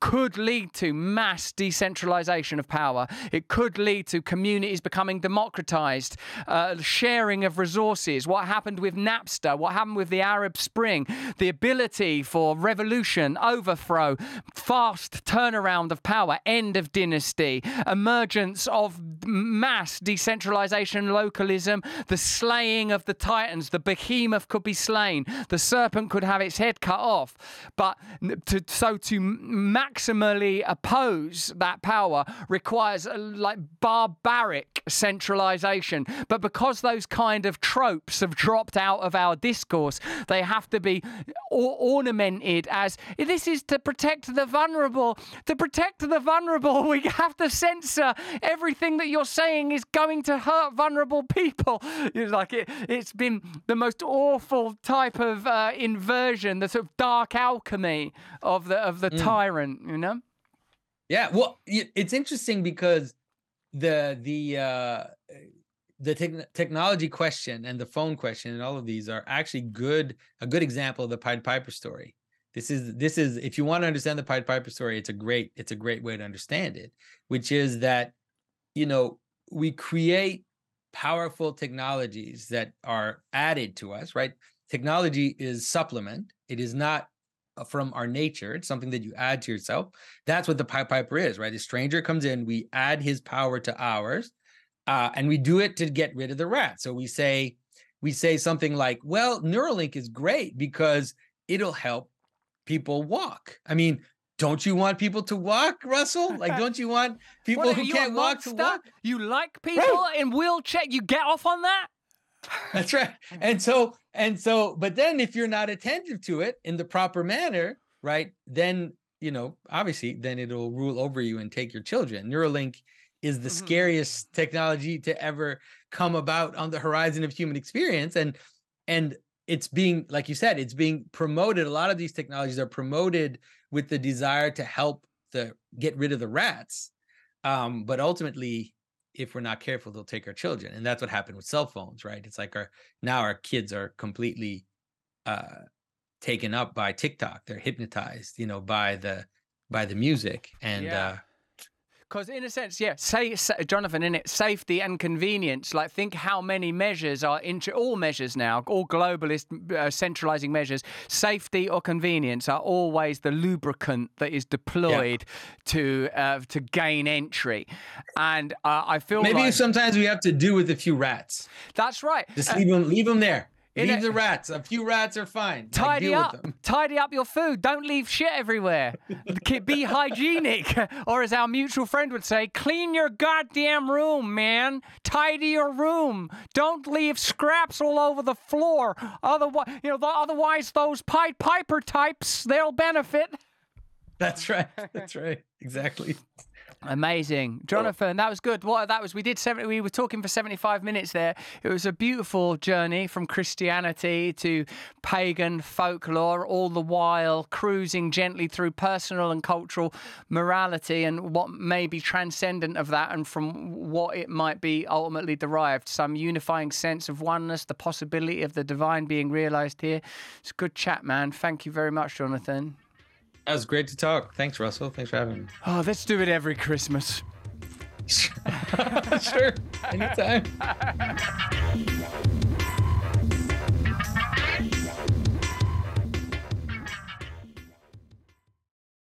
could lead to mass decentralization of power. It could lead to communities becoming democratized, uh, sharing of resources. What happened with Napster? What happened with the Arab Spring? The ability for revolution, overthrow, fast turnaround of power, end of dynasty, emergence of mass decentralization, localism, the slaying of the titans. The behemoth could be slain. The serpent could have its head cut off. But to, so to maximally oppose that power requires a, like barbaric centralization. But because those kind of tropes have dropped out of our discourse, they have to be or- ornamented as this is to protect the vulnerable. To protect the vulnerable, we have to censor everything that you're saying is going to hurt vulnerable people. It's like it, it's been the most awful type of uh, inversion, the sort of dark alchemy of the of the tyrant. You know. Yeah, well, it's interesting because the the uh the tech technology question and the phone question and all of these are actually good a good example of the Pied Piper story. This is this is if you want to understand the Pied Piper story, it's a great it's a great way to understand it, which is that you know we create powerful technologies that are added to us, right? Technology is supplement. It is not from our nature. It's something that you add to yourself. That's what the Pied Piper is, right? A stranger comes in, we add his power to ours, uh, and we do it to get rid of the rat. So we say, we say something like, "Well, Neuralink is great because it'll help people walk." I mean, don't you want people to walk, Russell? Like, don't you want people who can't walk to walk? You like people in wheelchair? You get off on that? That's right. And so, and so, but then if you're not attentive to it in the proper manner, right, then, you know, obviously, then it'll rule over you and take your children. Neuralink is the Mhm. scariest technology to ever come about on the horizon of human experience. And, and, it's being like you said it's being promoted a lot of these technologies are promoted with the desire to help the get rid of the rats um, but ultimately if we're not careful they'll take our children and that's what happened with cell phones right it's like our now our kids are completely uh taken up by tiktok they're hypnotized you know by the by the music and Yeah. uh Because in a sense, yeah, say, sa Jonathan, in it, safety and convenience. Like, think how many measures are into all measures now, all globalist uh, centralizing measures. Safety or convenience are always the lubricant that is deployed to uh, to gain entry. And uh, I feel maybe like sometimes we have to do with a few rats that's right. just Uh, leave them leave them there in leave the rats a few rats are fine Tidy up, tidy up your food. Don't leave shit everywhere. Be hygienic, or as our mutual friend would say, clean your goddamn room, man. Tidy your room. Don't leave scraps all over the floor. Otherwise, you know, th- otherwise those Pied Piper types they'll benefit. that's right that's right exactly Amazing, Jonathan. That was good. What that was, we did seventy. We were talking for seventy-five minutes there. It was a beautiful journey from Christianity to pagan folklore, all the while cruising gently through personal and cultural morality and what may be transcendent of that, and from what it might be ultimately derived. Some unifying sense of oneness, the possibility of the divine being realized here. It's a good chat, man. Thank you very much, Jonathan. That was great to talk. Thanks russell. Thanks for having me. Oh, let's do it every Christmas. sure. Anytime